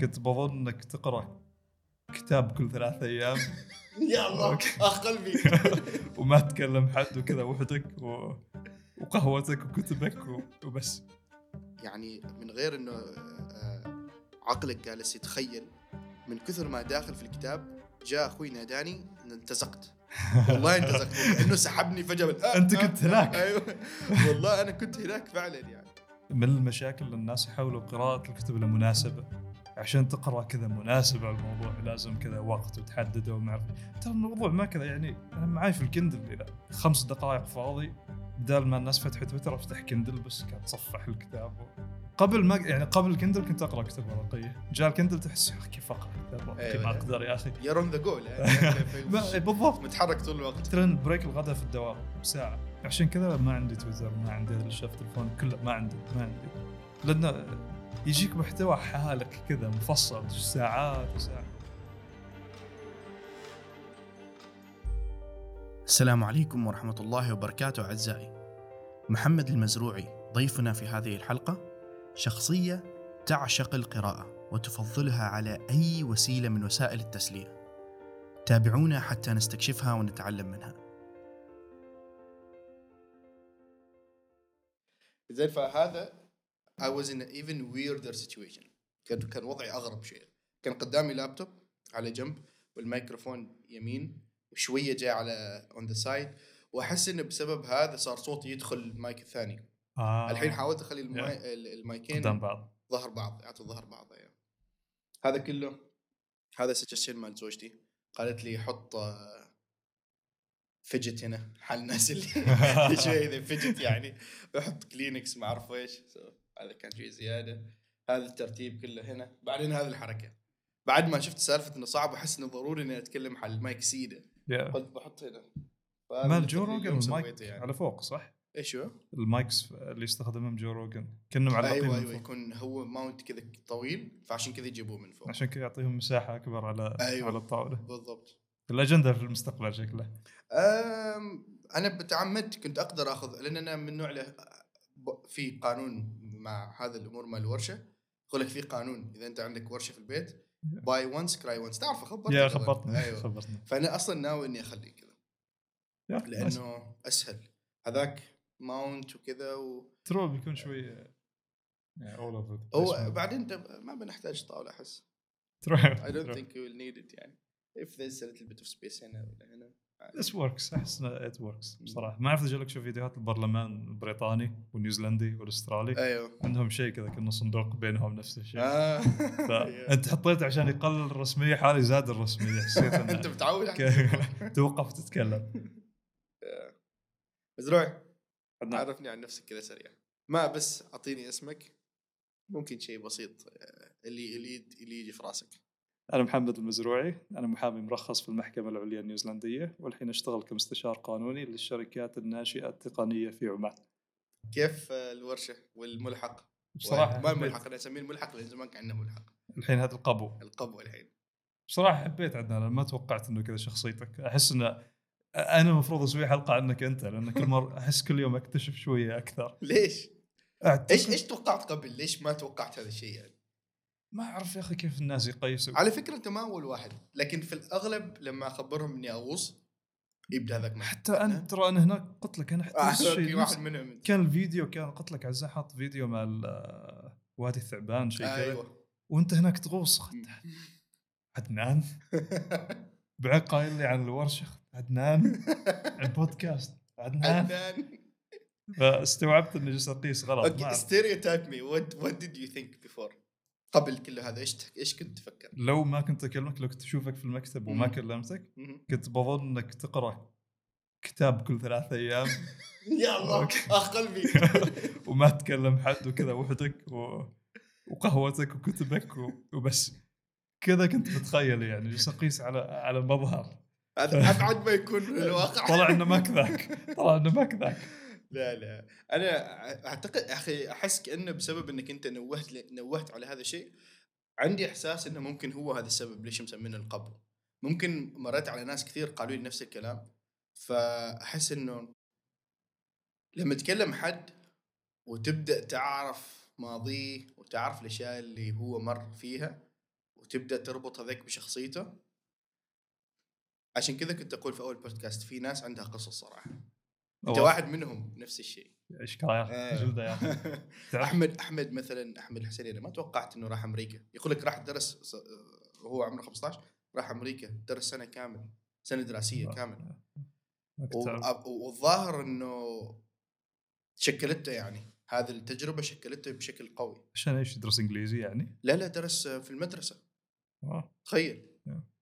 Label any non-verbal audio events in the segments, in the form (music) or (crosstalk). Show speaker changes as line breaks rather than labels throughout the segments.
كنت بظن إنك تقرأ كتاب كل ثلاث أيام. (laughs)
يا الله. آخ قلبي. (laughs)
وما تكلم حد وكذا وحدك و... وقهوتك وكتبك و... وبس.
يعني من غير إنه آه، عقلك جالس يتخيل من كثر ما داخل في الكتاب جاء أخوي ناداني انتزقت. (laughs) والله انتزقت انه سحبني فجأة آه،
أنت
آه،
كنت هناك.
أيوه. والله أنا كنت هناك فعلا يعني.
من المشاكل الناس يحاولوا قراءة الكتب المناسبة عشان تقرأ كذا مناسب على الموضوع لازم كذا وقت وتحدده وما أعرف. ترى الموضوع ما كذا يعني أنا معاي في ال Kindle اذا خمس دقائق فاضي. بدال ما الناس فتحت تويتر أفتح Kindle بس قاعد تصفح الكتاب. قبل ما يعني قبل ال Kindle كنت أقرأ كتب ورقية. جاء ال Kindle تحس يا أخي كيف اقرا كتاب ورقي
أيوة.
ما أقدر يا
أخي. on the go
ما- بالضبط.
متحرك طول الوقت.
ترى break الغداء في الدوام ساعة عشان كذا ما عندي تويتر ما عندي هذا الاشياء في التلفون كله ما عندي ما عندي. لأنه يجيك محتوى حالك كذا مفصل ساعات وساعات
السلام عليكم ورحمة الله وبركاته أعزائي. محمد المزروعي ضيفنا في هذه الحلقة شخصية تعشق القراءة وتفضلها على أي وسيلة من وسائل التسلية. تابعونا حتى نستكشفها ونتعلم منها. زين فهذا I was in an even weirder situation. كان كان وضعي أغرب شيء. كان قدامي لابتوب على جنب والميكروفون يمين وشوية جاي على on the side وأحس إنه بسبب هذا صار صوتي يدخل المايك الثاني
آه.
الحين حاولت أخلي الماي... ال- المايكين
قدام بعض
ظهر بعض يعطوا ظهر بعض يعني. هذا كله هذا سجشن مال زوجتي قالت لي حط آه، fidget هنا حال الناس اللي (laughs) شوي إذا fidget يعني بحط كلينكس ما أعرف إيش So هذا كان شيء زيادة هذا الترتيب كله هنا بعدين هذه الحركة بعد ما شفت سالفة إنه صعب أحس إنه ضروري إني أتكلم حال المايك
سيدة.
قلت بحط هنا
مال Joe
Rogan
المايك
يعني.
على فوق صح؟
إيش هو؟
ال mics اللي يستخدمهم Joe Rogan كأنه معلقين
أيوه
أيوه.
يكون هو mount كذا طويل فعشان كذا يجيبوه من فوق
عشان كذا يعطيهم مساحة أكبر على
أيوة.
على الطاولة
بالضبط
الأجندة في المستقبل شكله
أنا بتعمد كنت أقدر أخذ لأن أنا من نوع في قانون مع هذا الأمور مال الورشه يقول لك في قانون إذا أنت عندك ورشة في البيت buy once cry once تعرف خبرتك
يا. خبرتني
أيوه.
خبرتني.
فأنا أصلا ناوي إني أخليه كذا. لأنه أسهل. هذاك mount وكذا و...
true بيكون شوي place.
هو بعدين ما بنحتاج طاولة أحس.
true
I don't think we will need it يعني. If there's a little bit of space هنا ولا هنا.
This works. أحس it works بصراحة. ما أعرف إذا شوف فيديوهات البرلمان البريطاني والنيوزيلندي والأسترالي.
أيوه.
عندهم شيء كذا كأنه صندوق بينهم نفس الشيء.
آه.
فانت (laughs) حطيته عشان يقلل الرسمية حالي زاد الرسمية. (laughs) حسيت أنت
متعود (laughs)
توقف تتكلم.
مزروع
عدنان.
عرفني عن نفسك كذا سريع. ما بس أعطيني اسمك ممكن شيء بسيط آه، اللي اللي اللي يجي في راسك.
أنا محمد المزروعي. أنا محامي مرخص في المحكمة العليا النيوزيلندية والحين أشتغل كمستشار قانوني للشركات الناشئة التقنية في عمان.
كيف الورشة والملحق؟
بصراحة
ما الملحق؟ أنا أسميه الملحق لأن زمان كان عندنا ملحق.
الحين هذا القبو.
القبو الحين.
بصراحة حبيت عدنان أنا ما توقعت إنه كذا شخصيتك. أحس انه أنا المفروض أسوي حلقة عنك أنت لأن كل مرة أحس كل يوم أكتشف شوية أكثر.
ليش؟
أعتقد-
إيش إيش توقعت قبل؟ ليش ما توقعت هذا الشيء يعني؟
ما أعرف يا أخي كيف الناس يقيسوا.
على فكرة أنت ما أول واحد لكن في الأغلب لما أخبرهم إني أغوص يبدأ هذاك.
حتى أنا ترى أنا هناك قلت لك أنا حتى
آه،
الشيء
واحد منهم.
كان الفيديو كان قلت لك عزام حاط فيديو مع ال- وادي الثعبان شيء كذا.
أيوه.
وأنت هناك تغوص عدنان. (laughs) بعد قايل لي عن الورشه عدنان. (laughs) البودكاست عدنان.
عدنان.
فاستوعبت إني جالس أقيس غلط
okay
أعرف.
stereotype me what what did you think before قبل كل هذا إيش إيش كنت تفكر؟
لو ما كنت أكلمك لو كنت أشوفك في المكتب وما. كلمتك. كنت بظن إنك تقرأ كتاب كل ثلاث أيام (laughs)
يا الله. آخ قلبي (laughs)
وما تكلم حد وكذا وحدك و... وقهوتك وكتبك و... وبس كذا كنت متخيل يعني جالس اقيس على على المظهر
هذا أبعد ما يكون من الواقع
طلع إنه ما كذاك طلع إنه ما كذاك
لا لا. أنا أعتقد أخي أحس كأنه بسبب إنك أنت نوهت لي نوهت على هذا الشيء عندي إحساس إنه ممكن هو هذا السبب ليش مسمينه القبو. ممكن مريت على ناس كثير قالوا لي نفس الكلام فأحس إنه لما تكلم حد وتبدأ تعرف ماضيه وتعرف الأشياء اللي هو مر فيها وتبدأ تربط هذاك بشخصيته عشان كذا كنت أقول في أول بودكاست في ناس عندها قصص صراحة.
أنت.
واحد منهم نفس الشيء
إشكال يا
آه.
أخي جلده يا أخي (laughs)
أحمد أحمد مثلا أحمد الحسيني أنا ما توقعت إنه راح أمريكا يقول لك راح درس وهو عمره 15 راح أمريكا درس سنة كامل سنة دراسية
آه.
كامله والظاهر إنه شكلته يعني هذه التجربة شكلته بشكل قوي
عشان إيش يدرس إنجليزي يعني؟
لا لا درس في المدرسة
آه.
تخيل. آه،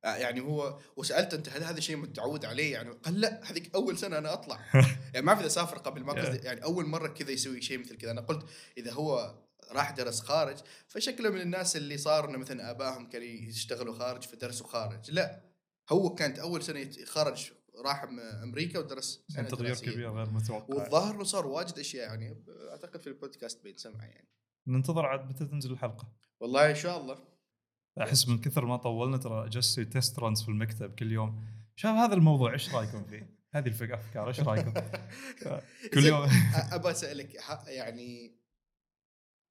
يعني هو وسالته أنت هل هذا شيء متعود عليه؟ يعني قال لا هذيك أول سنة أنا أطلع. (laughs) يعني ما اعرف إذا سافر قبل ما قصدي يعني أول مرة كذا يسوي شيء مثل كذا. أنا قلت إذا هو راح درس خارج فشكله من الناس اللي صار إنه مثلا آبائهم كانوا يشتغلوا خارج فدرسوا خارج. لا هو كانت أول سنة خرج راح أمريكا ودرس سنة
يعني تغيير. كبير غير متوقع.
والظاهر إنه صار واجد أشياء يعني أعتقد في البودكاست بينسمع يعني.
ننتظر عاد متى تنزل الحلقة؟
والله إن شاء الله.
أحس من كثر ما طولنا ترى جسي test runs في المكتب كل يوم شباب هذا الموضوع إيش رأيكم فيه؟ هذه الفكرة أفكار إيش رأيكم؟ (laughs) كل يوم
ابى أسألك يعني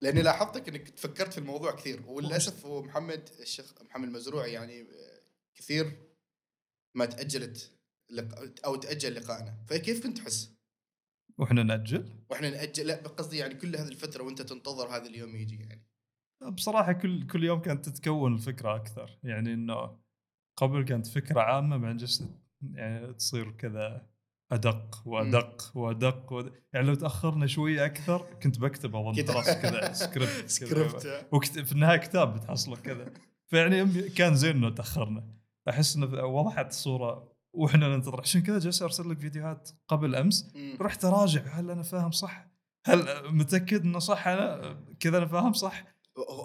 لأني لاحظتك إنك تفكرت في الموضوع كثير وللأسف هو محمد الشيخ محمد المزروعي يعني آه، كثير ما تأجلت لق... أو تأجل لقائنا فكيف كنت تحس؟
وإحنا نأجل
وإحنا نأجل لا قصدي يعني كل هذه الفترة وأنت تنتظر هذا اليوم يجي يعني
بصراحة كل كل يوم كانت تتكون الفكرة أكثر يعني إنه قبل كانت فكرة عامة بعدين جلست يعني تصير كذا أدق وأدق وأدق, وأدق. يعني لو تأخرنا شوية أكثر كنت بكتب (laughs) اظن. خلاص كذا (laughs) script.
script
وكت... في النهاية كتاب بتحصله كذا فيعني كان زين إنه تأخرنا أحس إنه وضحت الصورة وإحنا ننتظر عشان كذا جالس أرسل لك فيديوهات قبل
أمس.
رحت اراجع هل أنا فاهم صح؟ هل متأكد إنه صح أنا كذا أنا فاهم صح؟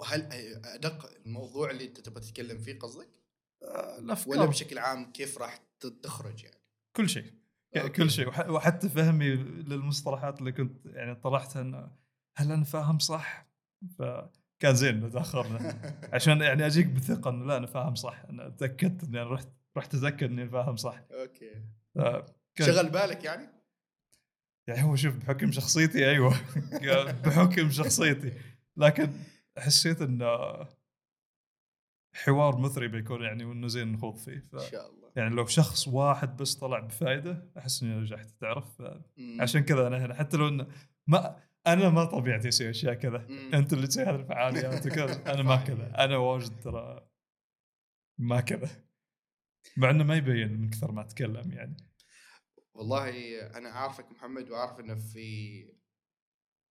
هل أدق الموضوع اللي أنت تبغى تتكلم فيه قصدك؟
آه، الأفكار
ولا بشكل عام كيف راح تخرج يعني؟
كل شيء
okay.
كل شيء وح- وحتى فهمي للمصطلحات اللي كنت يعني طرحتها إنه هل أنا فاهم صح؟ فكان زين انه تأخرنا (laughs) عشان يعني أجيك بثقة إنه لا أنا فاهم صح أنا تأكدت إني أنا رحت رحت اتاكد إني فاهم صح okay
شغل بالك يعني؟
يعني هو شوف بحكم شخصيتي أيوه (laughs) بحكم شخصيتي لكن حسيت إنه حوار مثري بيكون يعني وإنه زين نخوض فيه ف
إن شاء الله.
يعني لو شخص واحد بس طلع بفائده أحس إني نجحت تعرف؟ ف-
مم.
عشان كذا أنا هنا حتى لو إنه ما أنا ما طبيعتي أسوي أشياء كذا.
مم.
أنت اللي تسوي هذه الفعاليات وكذا. (laughs) أنا ما كذا. أنا واجد ترى ما كذا. مع إنه ما يبين من كثر ما أتكلم يعني.
والله أنا اعرفك محمد وأعرف إنه في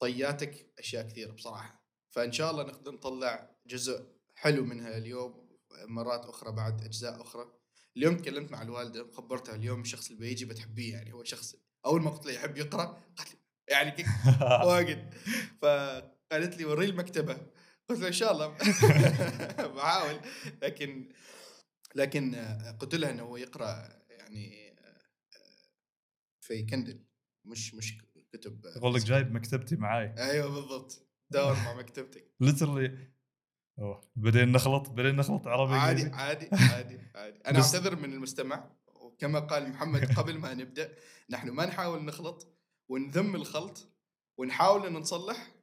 طياتك أشياء كثيرة بصراحة. فإن شاء الله نقدر نطلع جزء حلو منها اليوم مرات أخرى بعد أجزاء أخرى. اليوم تكلمت مع الوالدة وخبرتها اليوم الشخص اللي بيجي بتحبيه يعني هو شخص أول ما قلت له يحب يقرأ قالت لي يعني كيك (laughs) واجد. فقالت لي وري المكتبة. قلت له إن شاء الله. (laughs) بحاول. لكن لكن قلت لها إنه هو يقرأ يعني في كندل مش مش كتب
أقول لك جايب مكتبتي معاي.
أيوه بالضبط. دور مع مكتبتك.
literally أوه. بدينا نخلط بدينا نخلط عربي
عادي عادي (laughs) عادي عادي.
أنا
أعتذر من المستمع وكما قال محمد (laughs) قبل ما نبدأ نحن ما نحاول نخلط ونذم الخلط ونحاول إن نصلح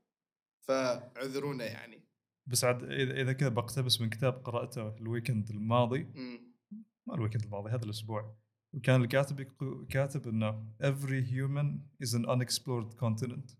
فاعذرونا يعني.
بس عاد إذا إذا كذا بقتبس من كتاب قرأته ال weekend
الماضي.
ما الويكند الماضي هذا الأسبوع وكان الكاتب كاتب إنه every human is an unexplored continent.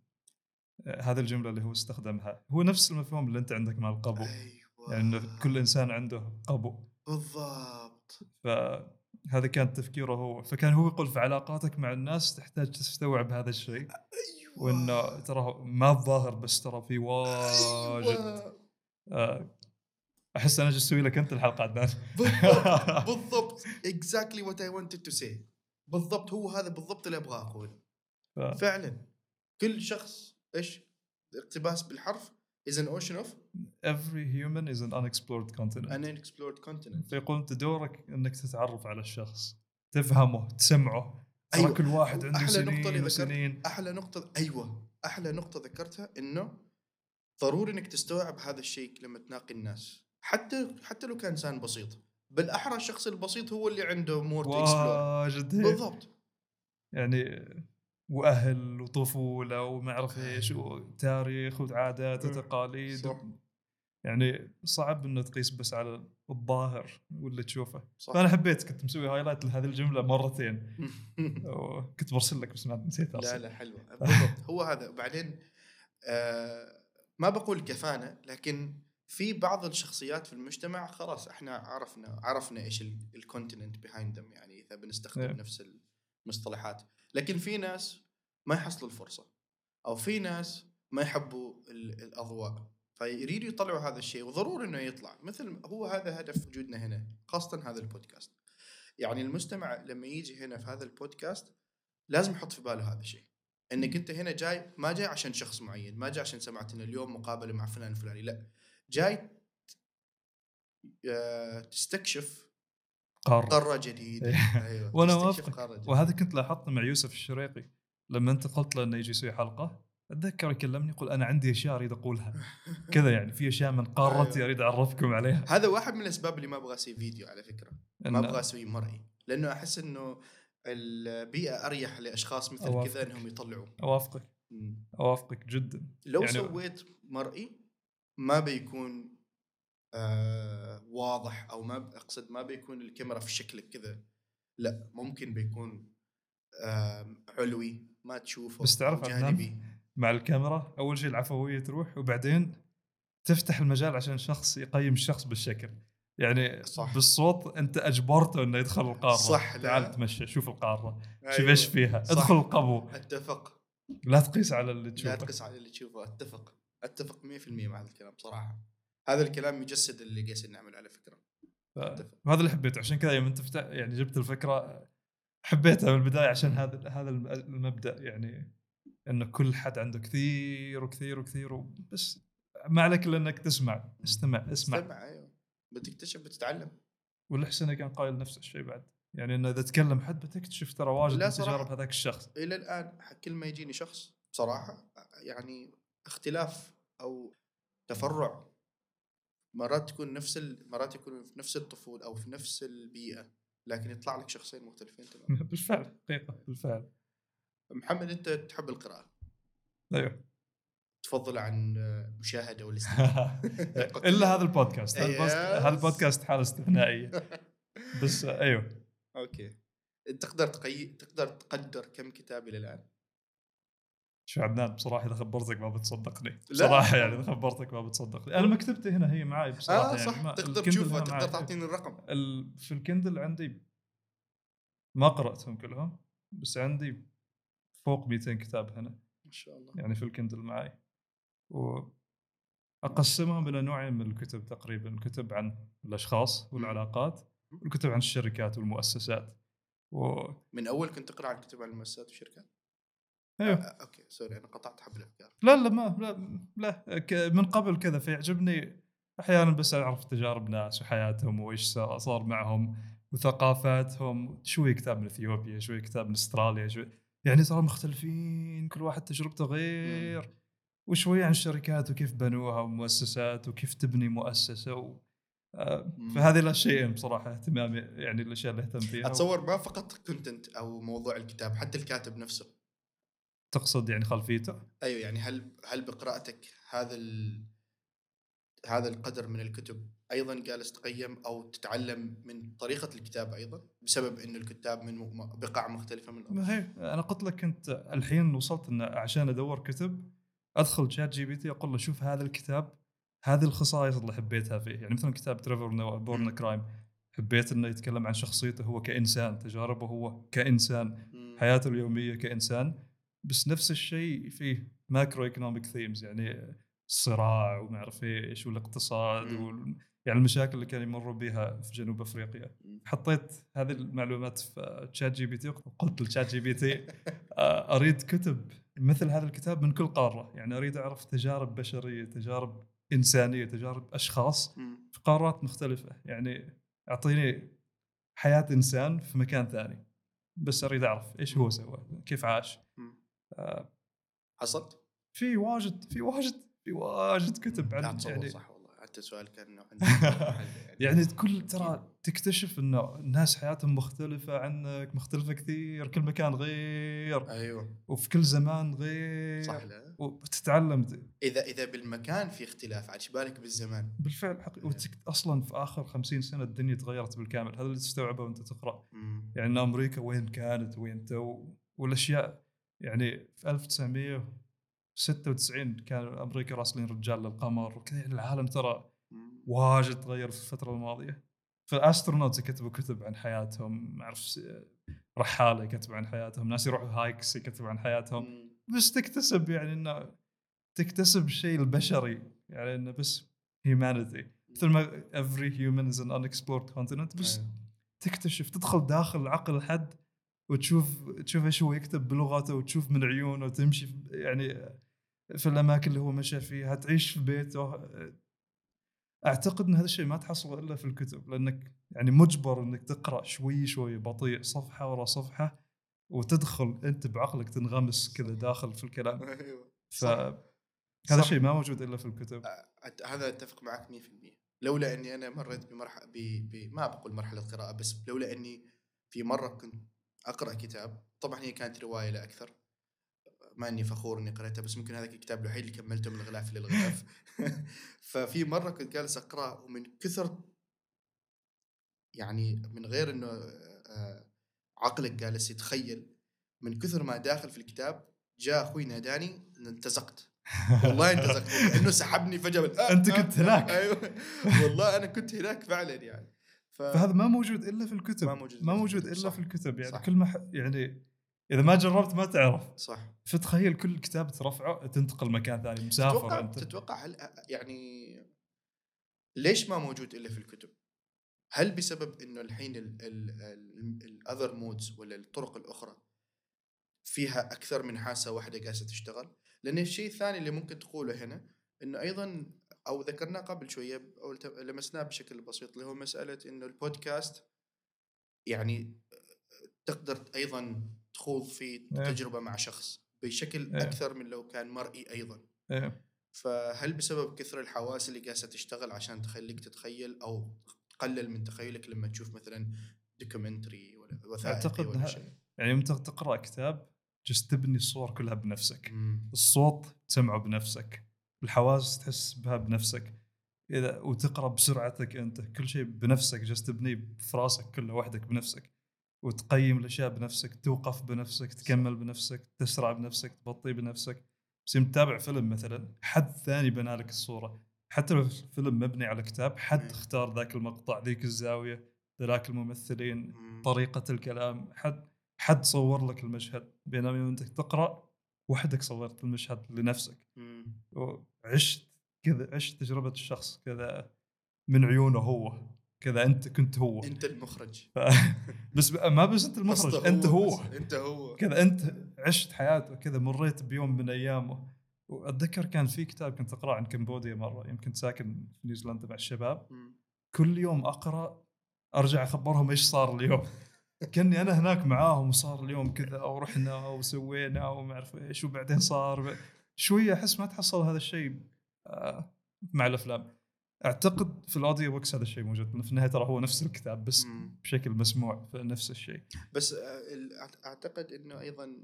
هذه الجملة اللي هو استخدمها. هو نفس المفهوم اللي أنت عندك مع القبو.
أيوه.
يعني إنه كل إنسان عنده قبو.
بالضبط.
فهذا كان تفكيره هو. فكان هو يقول في علاقاتك مع الناس تحتاج تستوعب هذا الشيء.
أيوه.
وإنه ترى ما الظاهر بس ترى في واجد.
أيوة.
آه، أحس أنا جالس أسوي لك أنت الحلقة عدنان
بالضبط. (laughs) بالضبط. Exactly what I wanted to say. بالضبط. هو هذا بالضبط اللي أبغى أقوله.
ف-
فعلا. كل شخص إيش؟ اقتباس بالحرف is an ocean of
every human is an unexplored continent.
an unexplored continent.
فيقول انت دورك إنك تتعرف على الشخص تفهمه تسمعه. ترى
أيوة.
كل واحد عنده
أحلى نقطة اللي
سنين
أحلى نقطه أيوه. أحلى نقطة ذكرتها إنه ضروري إنك تستوعب هذا الشيء لما تناقي الناس. حتى حتى لو كان إنسان بسيط. بالأحرى الشخص البسيط هو اللي عنده مور
واجد.
بالضبط.
يعني وأهل وطفولة وما أعرف إيش وتاريخ وعادات
أه،
وتقاليد
صح.
يعني صعب إنه تقيس بس على الظاهر واللي تشوفه.
صح.
فأنا حبيت كنت مسوي highlight لهذه الجملة مرتين. (laughs) وكنت برسل لك بس ما نسيت
لا
أرسل.
لا حلوة. (laughs) هو هذا. بعدين آه ما بقول كفانا لكن في بعض الشخصيات في المجتمع خلاص إحنا عرفنا عرفنا إيش ال content behind them يعني إذا بنستخدم
Yeah.
نفس المصطلحات. لكن في ناس ما يحصلوا الفرصة أو في ناس ما يحبوا ال- الأضواء. فيريدوا يطلعوا هذا الشيء وضروري إنه يطلع. مثل هو هذا هدف وجودنا هنا خاصة هذا البودكاست. يعني المستمع لما يجي هنا في هذا البودكاست لازم يحط في باله هذا الشيء. إنك أنت هنا جاي ما جاي عشان شخص معين ما جاي عشان سمعت ان اليوم مقابلة مع فلان الفلاني لا. جاي آه، تستكشف
قارة.
قارة جديدة.
إيه.
أيوه.
وأنا
قارة جديدة.
وهذا كنت لاحظته مع يوسف الشريقي لما أنت قلت له إنه يجي يسوي حلقة أتذكر يكلمني يقول أنا عندي أشياء أريد أقولها. (laughs) كذا يعني في أشياء من قارتي
أيوة.
أريد أعرفكم عليها.
هذا واحد من الأسباب اللي ما أبغى أسوي فيديو على فكرة. ما أبغى أسوي مرئي. لأنه أحس إنه البيئة أريح لأشخاص مثل
أوافقك.
كذا إنهم يطلعوا أوافقك.
أوافقك جدا.
لو
يعني
سويت مرئي ما بيكون آه واضح أو ما أقصد ما بيكون الكاميرا في شكلك كذا. لا ممكن بيكون آه علوي ما تشوفه
بس تعرف؟
جانبي.
مع الكاميرا أول شيء العفوية تروح وبعدين تفتح المجال عشان شخص يقيم الشخص بالشكل. يعني
صح.
بالصوت أنت أجبرته إنه يدخل القارة.
صح، لا.
تعال تمشى شوف القارة. شوف
أيوة.
إيش فيها.
صح.
ادخل القبو.
أتفق.
لا تقيس على اللي
لا
تشوفه.
تقيس على اللي تشوفه. أتفق. أتفق 100% مع هذا الكلام صراحة. هذا الكلام يجسد اللي قاعدين نعمل على فكرة.
وهذا اللي حبيته عشان كذا يوم انت فتح يعني جبت الفكرة حبيتها من البداية عشان هذا هذا الم- المبدأ يعني انه كل حد عنده كثير وكثير وكثير بس ما عليك إلا إنك تسمع استمع اسمع.
استمع أيوه. بتكتشف بتتعلم.
والحسنه كان قايل نفس الشيء بعد. يعني إنه إذا تكلم حد بتكتشف ترى واجد من. تجارب هذاك الشخص.
إلى الآن كل ما يجيني شخص بصراحه يعني اختلاف أو تفرع مرات تكون نفس ال... مرات يكون في نفس الطفولة أو في نفس البيئة لكن يطلع لك شخصين مختلفين تماما. (laughs)
بالفعل حقيقه بالفعل.
محمد أنت تحب القراءة؟
أيوه.
تفضل عن مشاهده والاستماع. (laughs)
إلا هذا البودكاست. هذا البودكاست-
yes.
هذا البودكاست حالة استثنائية. (laughs) بس أيوه.
okay. تقدر تقي... تقدر تقدر كم كتاب إلى الآن؟
شو عدنان بصراحة إذا خبرتك ما بتصدقني.
لا.
بصراحة يعني إذا خبرتك ما بتصدقني. أنا مكتبتي هنا هي معي بصراحة
آه
يعني
صح.
ما
تقدر تشوفها تقدر. تعطيني الرقم.
ال... في الكندل عندي ما قرأتهم كلهم بس عندي فوق 200 كتاب هنا.
ما شاء الله.
يعني في الكندل معي. واقسمهم إلى نوعين من الكتب تقريبا. الكتب عن الأشخاص والعلاقات والكتب عن الشركات والمؤسسات. و...
من أول كنت تقرأ عن كتب عن المؤسسات والشركات؟
أيوه.
آه okay sorry أنا قطعت حبل الأفكار.
لا لا ما لا, لا من قبل كذا فيعجبني أحيانا بس أعرف تجارب ناس وحياتهم وإيش صار معهم وثقافاتهم. شوي كتاب من إثيوبيا شوي كتاب من أستراليا شوي يعني ترى مختلفين كل واحد تجربته غير. وشوي عن الشركات وكيف بنوها ومؤسسات وكيف تبني مؤسسة و... آه،. فهذه الاشياء بصراحة اهتمامي يعني الأشياء اللي أهتم فيها
أتصور ما فقط كونتنت أو موضوع الكتاب حتى الكاتب نفسه.
تقصد يعني خلفيته
أيوه يعني هل هل بقراءتك هذا ال... هذا القدر من الكتب أيضا جالس تقيم أو تتعلم من طريقة الكتابه أيضا بسبب انه الكتاب من بقاع مختلفة من
ما هي أنا قلت لك كنت الحين وصلت إن عشان أدور كتب أدخل شات جي بي تي أقول له شوف هذا الكتاب هذه الخصائص اللي حبيتها فيه يعني مثلا كتاب تريفور نوا- Born
a
Crime حبيت إنه يتكلم عن شخصيته هو كإنسان تجاربه هو
كإنسان.
حياته اليومية كإنسان بس نفس الشيء فيه macroeconomic themes يعني الصراع وما أعرف إيش والاقتصاد
مم.
وال... يعني المشاكل اللي كانوا يمروا بها في جنوب أفريقيا.
مم.
حطيت هذه المعلومات في تشات جي بي تي وقلت لتشات جي بي تي أريد كتب مثل هذا الكتاب من كل قارة. يعني أريد أعرف تجارب بشرية تجارب إنسانية تجارب أشخاص
مم.
في قارات مختلفة. يعني أعطيني حياة إنسان في مكان ثاني. بس أريد أعرف إيش هو سوى كيف عاش.
حصلت؟
في واجد في واجد في واجد كتب
لا
عن
تصور
يعني
صح والله. حتى سؤال كان (laughs)
يعني كل ترى تكتشف انه الناس حياتهم مختلفة عنك مختلفة كثير كل مكان غير
أيوه.
وفي كل زمان غير
صح لا.
وتتعلم
إذا إذا بالمكان في اختلاف إيش بالك بالزمان؟
بالفعل حقيقي وتك... أصلا في آخر خمسين سنة الدنيا تغيرت بالكامل. هذا اللي تستوعبه وأنت تقرأ.
مم.
يعني أمريكا وين كانت وين تو والأشياء يعني في 1996 كان أمريكا راسلين رجال للقمر وكذا يعني العالم ترى. واجد تغير في الفترة الماضية فال astronauts يكتبوا كتب عن حياتهم ما أعرف رحالة يكتبوا عن حياتهم ناس يروحوا hikes يكتبوا عن حياتهم. بس تكتسب يعني إنه تكتسب الشيء البشري يعني إنه بس humanity مثل ما every human is an unexplored continent بس
أيوة.
تكتشف تدخل داخل عقل حد وتشوف تشوف إيش هو يكتب بلغته وتشوف من عيونه وتمشي يعني في الأماكن اللي هو مشى فيها تعيش في بيته. أعتقد إن هذا الشيء ما تحصله إلا في الكتب لأنك يعني مجبر إنك تقرأ شوي شوي بطيء صفحة ورا صفحة وتدخل أنت بعقلك تنغمس كذا داخل في الكلام. (laughs)
أيوه
فهذا
صح.
الشيء ما موجود إلا في الكتب.
هذا أتفق معك 100% لولا إني أنا مريت بمرحله ب... ب... ما بقول مرحلة قراءة بس لولا إني في مرة كنت أقرأ كتاب. طبعا هي كانت رواية لا أكثر. ما إني فخور إني قريتها بس ممكن هذاك الكتاب الوحيد اللي كملته من الغلاف للغلاف. (laughs) ففي مرة كنت جالس أقرأه ومن كثر يعني من غير إنه آه، عقلك جالس يتخيل من كثر ما داخل في الكتاب جاء أخوي ناداني انتزقت. والله انتزقت انه سحبني فجأة. (laughs) آه، آه،
كنت هناك. (laughs)
أيوه. والله أنا كنت هناك فعلا يعني. ف...
فهذا ما موجود إلا في الكتب
ما موجود
ما موجود إلا
صح.
في الكتب يعني
صح.
كل ما ح- يعني إذا ما جربت ما تعرف
صح
فتخيل كل كتاب ترفعه تنتقل مكان ثاني مسافر
تتوقع
أنت
تتوقع هل يعني ليش ما موجود إلا في الكتب؟ هل بسبب إنه الحين الاذر مودز ولا الطرق الأخرى فيها أكثر من حاسة واحدة جالسه تشتغل؟ لأن الشيء الثاني اللي ممكن تقوله هنا إنه أيضا أو ذكرناه قبل شوية أو لمسناه بشكل بسيط اللي هو مسألة إنه البودكاست يعني تقدر أيضا تخوض في
إيه.
تجربة مع شخص بشكل
إيه.
أكثر من لو كان مرئي أيضا
إيه.
فهل بسبب كثر الحواس اللي جالسه تشتغل عشان تخليك تتخيل أو تقلل من تخيلك لما تشوف مثلا دوكيومنتري ولا وثائقي
أعتقد
ولا شيء
يعني يوم تقرأ كتاب جست تبني الصور كلها بنفسك
مم.
الصوت تسمعه بنفسك الحواس تحس بها بنفسك. إذا وتقرأ بسرعتك أنت كل شيء بنفسك جالس تبنيه في راسك كله وحدك بنفسك. وتقيم الأشياء بنفسك توقف بنفسك تكمل بنفسك تسرع بنفسك تبطي بنفسك. بس يوم تتابع فيلم مثلا حد ثاني بنى لك الصورة. حتى لو الفيلم مبني على كتاب حد
مم.
اختار ذاك المقطع ذيك الزاوية ذاك الممثلين
مم.
طريقة الكلام حد حد صور لك المشهد. بينما أنت تقرأ وحدك صورت المشهد لنفسك. وعشت كذا عشت تجربة الشخص كذا من عيونه هو كذا أنت كنت هو.
أنت المخرج.
ف... (laughs) بس ب- ما بس أنت المخرج
قصده
أنت هو.
أنت هو.
كذا أنت عشت حياته كذا مريت بيوم من أيامه. وأتذكر كان في كتاب كنت أقرأه عن كمبوديا مرة يمكن ساكن في نيوزيلندا مع الشباب.
مم.
كل يوم أقرأ أرجع أخبرهم إيش صار اليوم. كأني أنا هناك معاهم وصار اليوم كذا ورحنا وسوينا وما أعرف إيش وبعدين صار. شوية أحس ما تحصل هذا الشيء آه، مع الأفلام. أعتقد في ال audiobooks هذا الشيء موجود. في النهاية ترى هو نفس الكتاب بس
مم.
بشكل مسموع فنفس الشيء.
بس آه، أعتقد إنه أيضا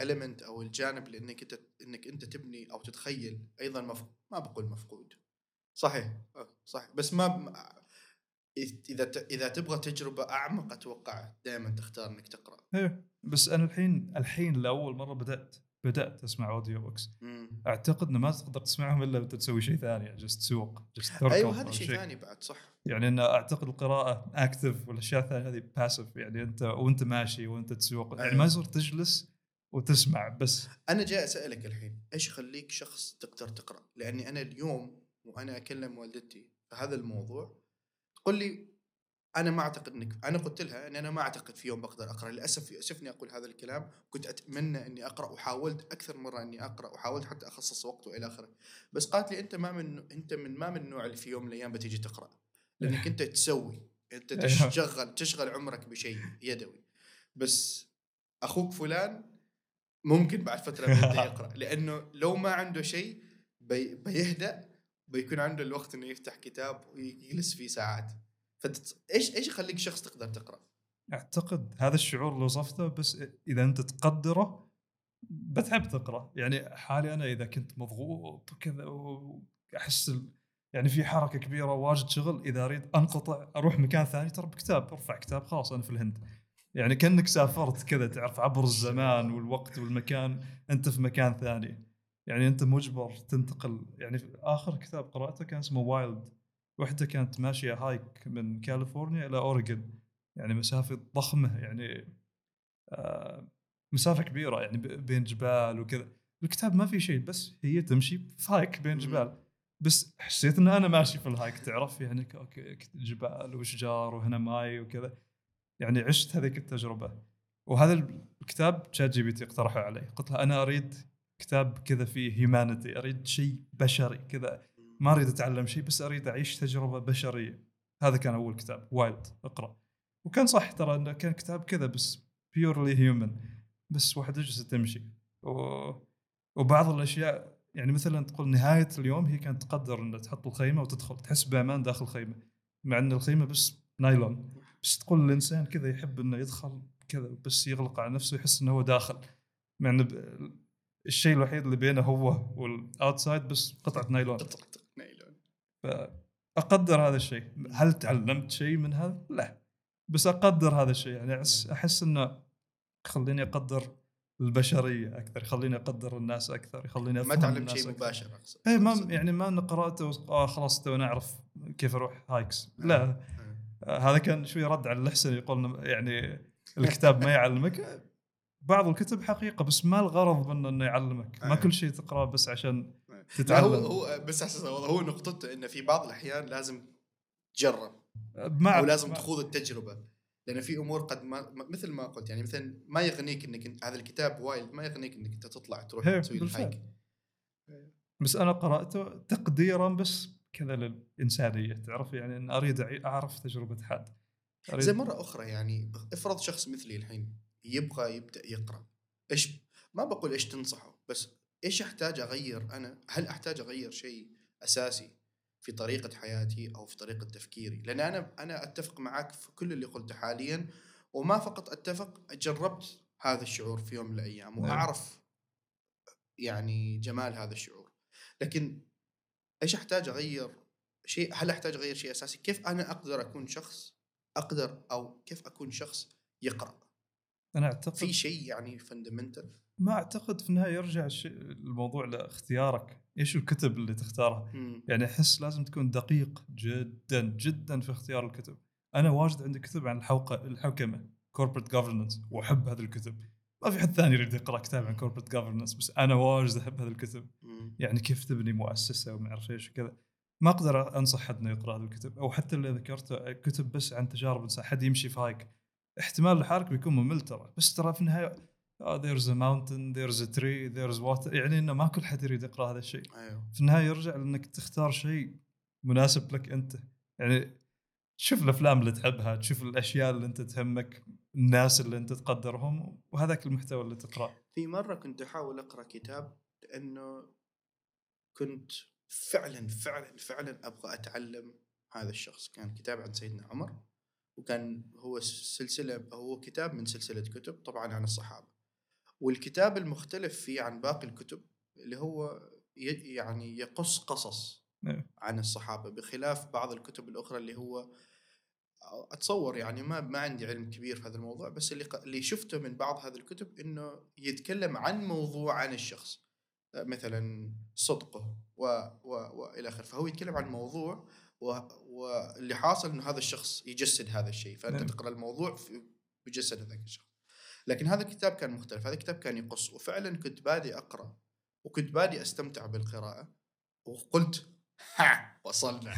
ال element أو الجانب اللي انك أنت إنك أنت تبني أو تتخيل أيضا مف... ما بقول مفقود. صحيح آه، صحيح. بس ما- إذا ت- إذا تبغى تجربة أعمق أتوقع دائما تختار إنك تقرأ.
إيه بس أنا الحين الحين لأول مرة بدات بدأت أسمع audiobooks.
مم.
أعتقد إنه ما تقدر تسمعهم إلا وانت تسوي شيء ثاني just تسوق just
أيوه هذا شيء ثاني بعد صح.
يعني إن أعتقد القراءة active والأشياء الثانية هذه passive يعني انت وأنت ماشي وأنت تسوق. يعني
أيوة.
ما يصير تجلس وتسمع بس.
أنا جاي أسألك الحين إيش يخليك شخص تقدر تقرأ؟ لأني أنا اليوم وأنا أكلم والدتي في هذا الموضوع تقول لي أنا ما أعتقد إنك أنا قلت لها ان أنا ما أعتقد في يوم بقدر أقرأ للأسف يؤسفني أقول هذا الكلام كنت أتمنى إني أقرأ وحاولت أكثر مرة إني أقرأ وحاولت حتى أخصص وقت وإلى آخره بس قالت لي أنت ما من أنت من ما من النوع اللي في يوم من الأيام بتيجي تقرأ لأنك أنت تسوي أنت (laughs)
أيوة.
تشغل تشغل عمرك بشيء يدوي بس أخوك فلان ممكن بعد فترة بيبدا يقرأ لأنه لو ما عنده شيء بي بيهدأ بيكون عنده الوقت إنه يفتح كتاب ويجلس فيه ساعات. فانت إيش إيش يخليك شخص تقدر تقرأ؟
أعتقد هذا الشعور اللي وصفته بس إذا أنت تقدره بتحب تقرأ. يعني حالي أنا إذا كنت مضغوط وكذا وأحس يعني في حركة كبيرة واجد شغل إذا أريد أنقطع أروح مكان ثاني ترى بكتاب أرفع كتاب خلاص أنا في الهند. يعني كأنك سافرت كذا تعرف عبر الزمان والوقت والمكان أنت في مكان ثاني. يعني أنت مجبر تنتقل. يعني آخر كتاب قرأته كان اسمه Wild وحدة كانت ماشية hike من كاليفورنيا إلى اوريجن يعني مسافة ضخمة يعني آه مسافة كبيرة يعني بين جبال وكذا. الكتاب ما في شيء بس هي تمشي في hike بين. جبال. بس حسيت إن أنا ماشي في ال hike تعرف؟ يعني ك- جبال واشجار وهنا ماي وكذا. يعني عشت هذيك التجربة. وهذا الكتاب شات جي بي تي اقترحه علي. قلت له أنا أريد كتاب كذا فيه humanity أريد شيء بشري كذا. ما أريد أتعلم شيء بس أريد أعيش تجربة بشرية. هذا كان أول كتاب. Wild اقرأ. وكان صح ترى إنه كان كتاب كذا بس purely human بس واحد يجلس تمشي. و... وبعض الأشياء يعني مثلا تقول نهاية اليوم هي كانت تقدر ان تحط الخيمة وتدخل. تحس بأمان داخل الخيمة. مع إن الخيمة بس نايلون. بس تقول الإنسان كذا يحب إنه يدخل كذا بس يغلق على نفسه يحس إنه هو داخل. مع انه الشيء الوحيد اللي بينه هو وال outside بس قطعة نايلون.
قطعة نايلون.
فأقدر هذا الشيء. هل تعلمت شيء من هذا؟ لا. بس أقدر هذا الشيء. يعني احس إنه يخليني أقدر البشرية أكثر يخليني أقدر الناس أكثر يخليني
ما
الناس
شيء. مباشر أقصد.
إيه ما. يعني ما اني قراته آه خلاص تو اعرف كيف أروح hikes لا.
آه.
آه، هذا كان شوي رد على الأحسن يقول يعني الكتاب ما يعلمك. بعض الكتب حقيقة بس ما الغرض منه إنه يعلمك. ما
آه.
كل شيء تقرأه بس عشان
هو
تتعلم.
هو بس أحسن هو نقطته انه في بعض الأحيان لازم تجرب.
مع
أو لازم
مع-
تخوض التجربة. لأن في أمور قد ما مثل ما قلت يعني مثلا ما يغنيك إنك هذا الكتاب Wild ما يغنيك إنك أنت تطلع تروح
هي،
تسوي
بالفعل.
ال hike
بس أنا قرأته تقديرا بس كذا للإنسانية تعرف؟ يعني إن أريد أعرف تجربة حد.
زي مرة أخرى يعني افرض شخص مثلي الحين يبغى يبدأ يقرأ. إيش ما بقول إيش تنصحه بس إيش أحتاج أغير أنا؟ هل أحتاج أغير شيء أساسي في طريقة حياتي أو في طريقة تفكيري؟ لأن أنا أنا أتفق معك في كل اللي قلته حاليا وما فقط أتفق جربت هذا الشعور في يوم من الأيام
نعم.
وأعرف يعني جمال هذا الشعور. لكن إيش أحتاج أغير شيء؟ هل أحتاج أغير شيء أساسي؟ كيف أنا أقدر أكون شخص أقدر أو كيف أكون شخص يقرأ؟
أنا أعتقد
في شيء يعني fundamental
ما أعتقد في النهاية يرجع الموضوع لاختيارك إيش الكتب اللي تختارها؟ يعني أحس لازم تكون دقيق جدا جدا في اختيار الكتب. أنا واجد عندي كتب عن الحوكـ- الحوكمة corporate governance وأحب هذه الكتب. ما في حد ثاني يريد يقرأ كتاب عن كوربريت جفرنس بس أنا واجد أحب هذه الكتب. يعني كيف تبني مؤسسة وما أعرف إيش وكذا. ما أقدر أنصح حد إنه يقرأ هذا الكتب أو حتى اللي ذكرته كتب بس عن تجارب إنسان حد يمشي في هايك. احتمال الحركة بيكون ممل ترى. بس ترى في النهاية there's a mountain there's a tree there's water يعني إنه ما كل حد يريد يقرأ هذا الشيء.
أيوه.
في النهاية يرجع لأنك تختار شيء مناسب لك أنت. يعني تشوف الأفلام اللي تحبها تشوف الأشياء اللي أنت تهمك الناس اللي أنت تقدرهم وهذاك المحتوى اللي تقرأه.
في مرة كنت أحاول أقرأ كتاب لأنه كنت فعلا فعلا فعلا أبغى أتعلم هذا الشخص. كان كتاب عن سيدنا عمر. وكان هو سلسلة هو كتاب من سلسلة كتب طبعا عن الصحابة. والكتاب المختلف فيه عن باقي الكتب اللي هو يعني يقص قصص
نعم.
عن الصحابة بخلاف بعض الكتب الأخرى اللي هو أتصور يعني ما ما عندي علم كبير في هذا الموضوع بس اللي اللي شفته من بعض هذه الكتب إنه يتكلم عن موضوع عن الشخص. آه، مثلا صدقه و و والى آخره. فهو يتكلم عن موضوع واللي حاصل إنه هذا الشخص يجسد هذا الشيء فأنت
نعم.
تقرأ الموضوع في بجسد هذاك الشخص. لكن هذا الكتاب كان مختلف هذا الكتاب كان يقص وفعلا كنت بادي أقرأ وكنت بادي أستمتع بالقراءة وقلت ها وصلنا.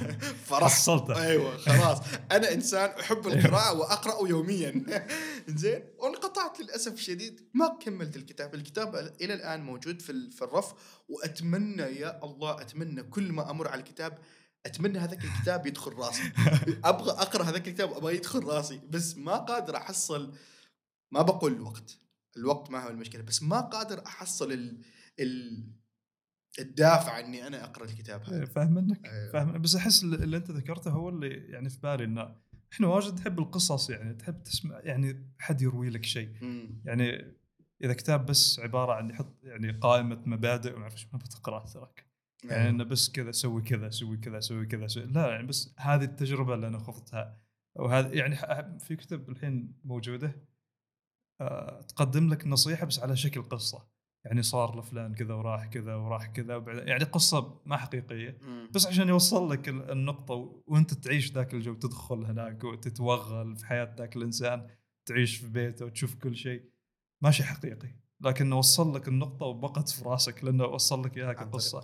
(laughs)
حصلته
أيوه خلاص. أنا إنسان أحب القراءة وأقرأ يوميا. (laughs) زين؟ وانقطعت للأسف الشديد ما كملت الكتاب. الكتاب إلى الآن موجود في الرف وأتمنى يا الله أتمنى كل ما أمر على الكتاب أتمنى هذاك الكتاب يدخل راسي. (laughs) أبغى أقرأ هذاك الكتاب أبغى يدخل راسي. بس ما قادر أحصل ما بقول الوقت. الوقت ما هو المشكلة. بس ما قادر أحصل ال ال الدافع إني أنا أقرأ الكتاب
إيه،
هذا
فاهم منك.
أيوة.
فاهم بس أحس اللي أنت ذكرته هو اللي يعني في بالي إنه إحنا واجد نحب القصص يعني. تحب تسمع يعني حد يروي لك شيء. يعني إذا كتاب بس عبارة عن يحط يعني قائمة مبادئ وما أعرف إيش ما بتقرا تراك. يعني. إنه بس كذا سوي كذا سوي كذا سوي كذا سوي لا يعني بس هذه التجربة اللي أنا خضتها. وهذا يعني في كتب الحين موجودة آه، تقدم لك نصيحة بس على شكل قصة. يعني صار لفلان كذا وراح كذا وراح كذا وبعد يعني قصة ما
حقيقية.
بس عشان يوصل لك ال- النقطة وأنت تعيش ذاك الجو تدخل هناك وتتوغل في حياة ذاك الإنسان تعيش في بيته وتشوف كل شيء ماشي حقيقي. لكنه وصل لك النقطة وبقت في راسك لأنه وصل لك
إياها
كقصة.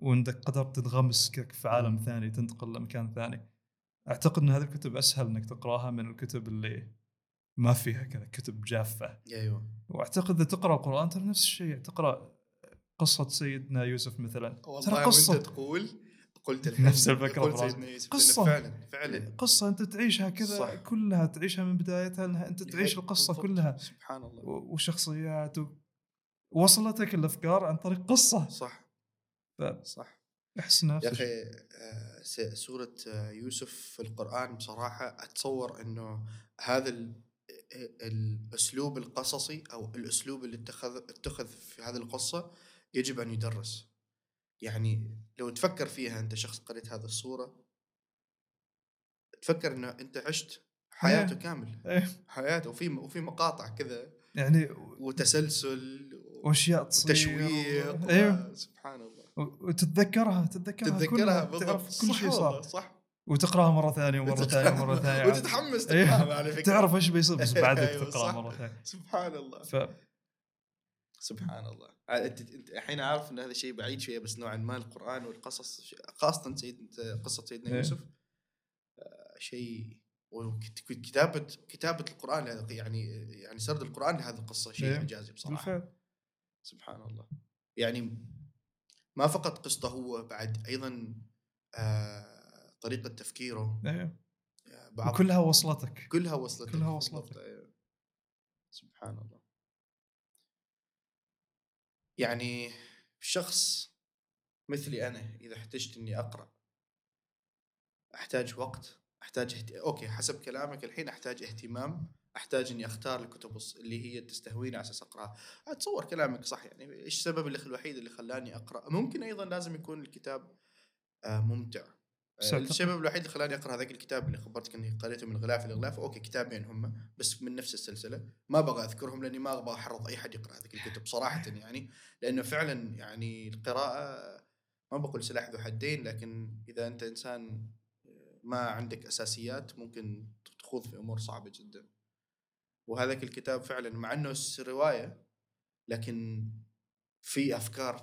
وانك قدرت تنغمس كك في عالم. ثاني تنتقل لمكان ثاني أعتقد إن هذه الكتب أسهل إنك تقراها من الكتب اللي ما فيها كذا كتب جافة
أيوه
وأعتقد إذا تقرأ القرآن ترى نفس الشيء تقرأ قصة سيدنا يوسف مثلا ترى قصة
وانت تقول قلت (laughs) الحين
نفس الفكرة
قلت. سيدنا يوسف
قصة.
لأنه فعلا فعلا
قصة أنت تعيشها كذا
صح.
كلها تعيشها من بدايتها لها أنت تعيش
بالضبط.
القصة كلها
سبحان الله
وشخصيات و... وصلتك الأفكار عن طريق قصة
صح صح.
أحس نفس
يا. أخي آه، سورة آه، يوسف في القرآن بصراحة أتصور إنه هذا ال- الأسلوب القصصي أو الأسلوب اللي اتخذ اتخذ في هذه القصة يجب أن يدرس. يعني لو تفكر فيها أنت شخص قريت هذه الصورة تفكر إنه أنت عشت حياته
إيه.
كامل.
إيه.
حياته وفي وفي مقاطع كذا.
يعني
وتسلسل
وأشياء تصير
وتشويق
أيوه
سبحان الله.
وتتذكرها تتذكرها
تتذكرها
تعرف كل شيء صار.
صح.
وتقراها مرة ثانية ومرة ثانية ومرة ثانية. (laughs)
وتتحمس
إيه.
تقراها على فكرة.
تعرف إيش بيصير بس (laughs) بعدك
أيوة،
تقراها
صح.
مرة ثانية.
سبحان الله.
ف
سبحان الله. أنت أنت الحين عارف إن هذا الشيء بعيد شوية بس نوعا ما القرآن والقصص خاصة سيد قصة سيدنا
إيه.
يوسف. شيء وكت- كتابة القرآن يعني يعني سرد القرآن لهذه القصة شيء
إيه.
إعجازي
بصراحة.
سبحان الله. يعني ما فقط قصته هو بعد أيضا آه طريقة تفكيره. آه، بعض
وكلها وصلتك.
كلها وصلت
كلها
لك
وصلت
بالضبط، أيوة. سبحان الله. يعني شخص مثلي أنا إذا احتجت إني أقرأ أحتاج وقت أحتاج اهت... أوكي حسب كلامك الحين أحتاج اهتمام. أحتاج إني أختار الكتب اللي هي تستهويني على أساس أقرأها. أتصور كلامك صح يعني إيش السبب الوحيد اللي خلاني أقرأ؟ ممكن أيضا لازم يكون الكتاب آه ممتع. آه، السبب الوحيد اللي خلاني أقرأ هذاك الكتاب اللي خبرتك إني قريته من غلاف لغلاف أوكي كتابين هم بس من نفس السلسلة. ما أبغى أذكرهم لأني ما أبغى أحرض أي حد يقرأ هذيك الكتب صراحة (laughs) يعني لأنه فعلا يعني القراءة ما بقول سلاح ذو حدين لكن إذا أنت إنسان ما عندك أساسيات ممكن تخوض في أمور صعبة جدا. وهذاك الكتاب فعلا مع إنه رواية لكن في أفكار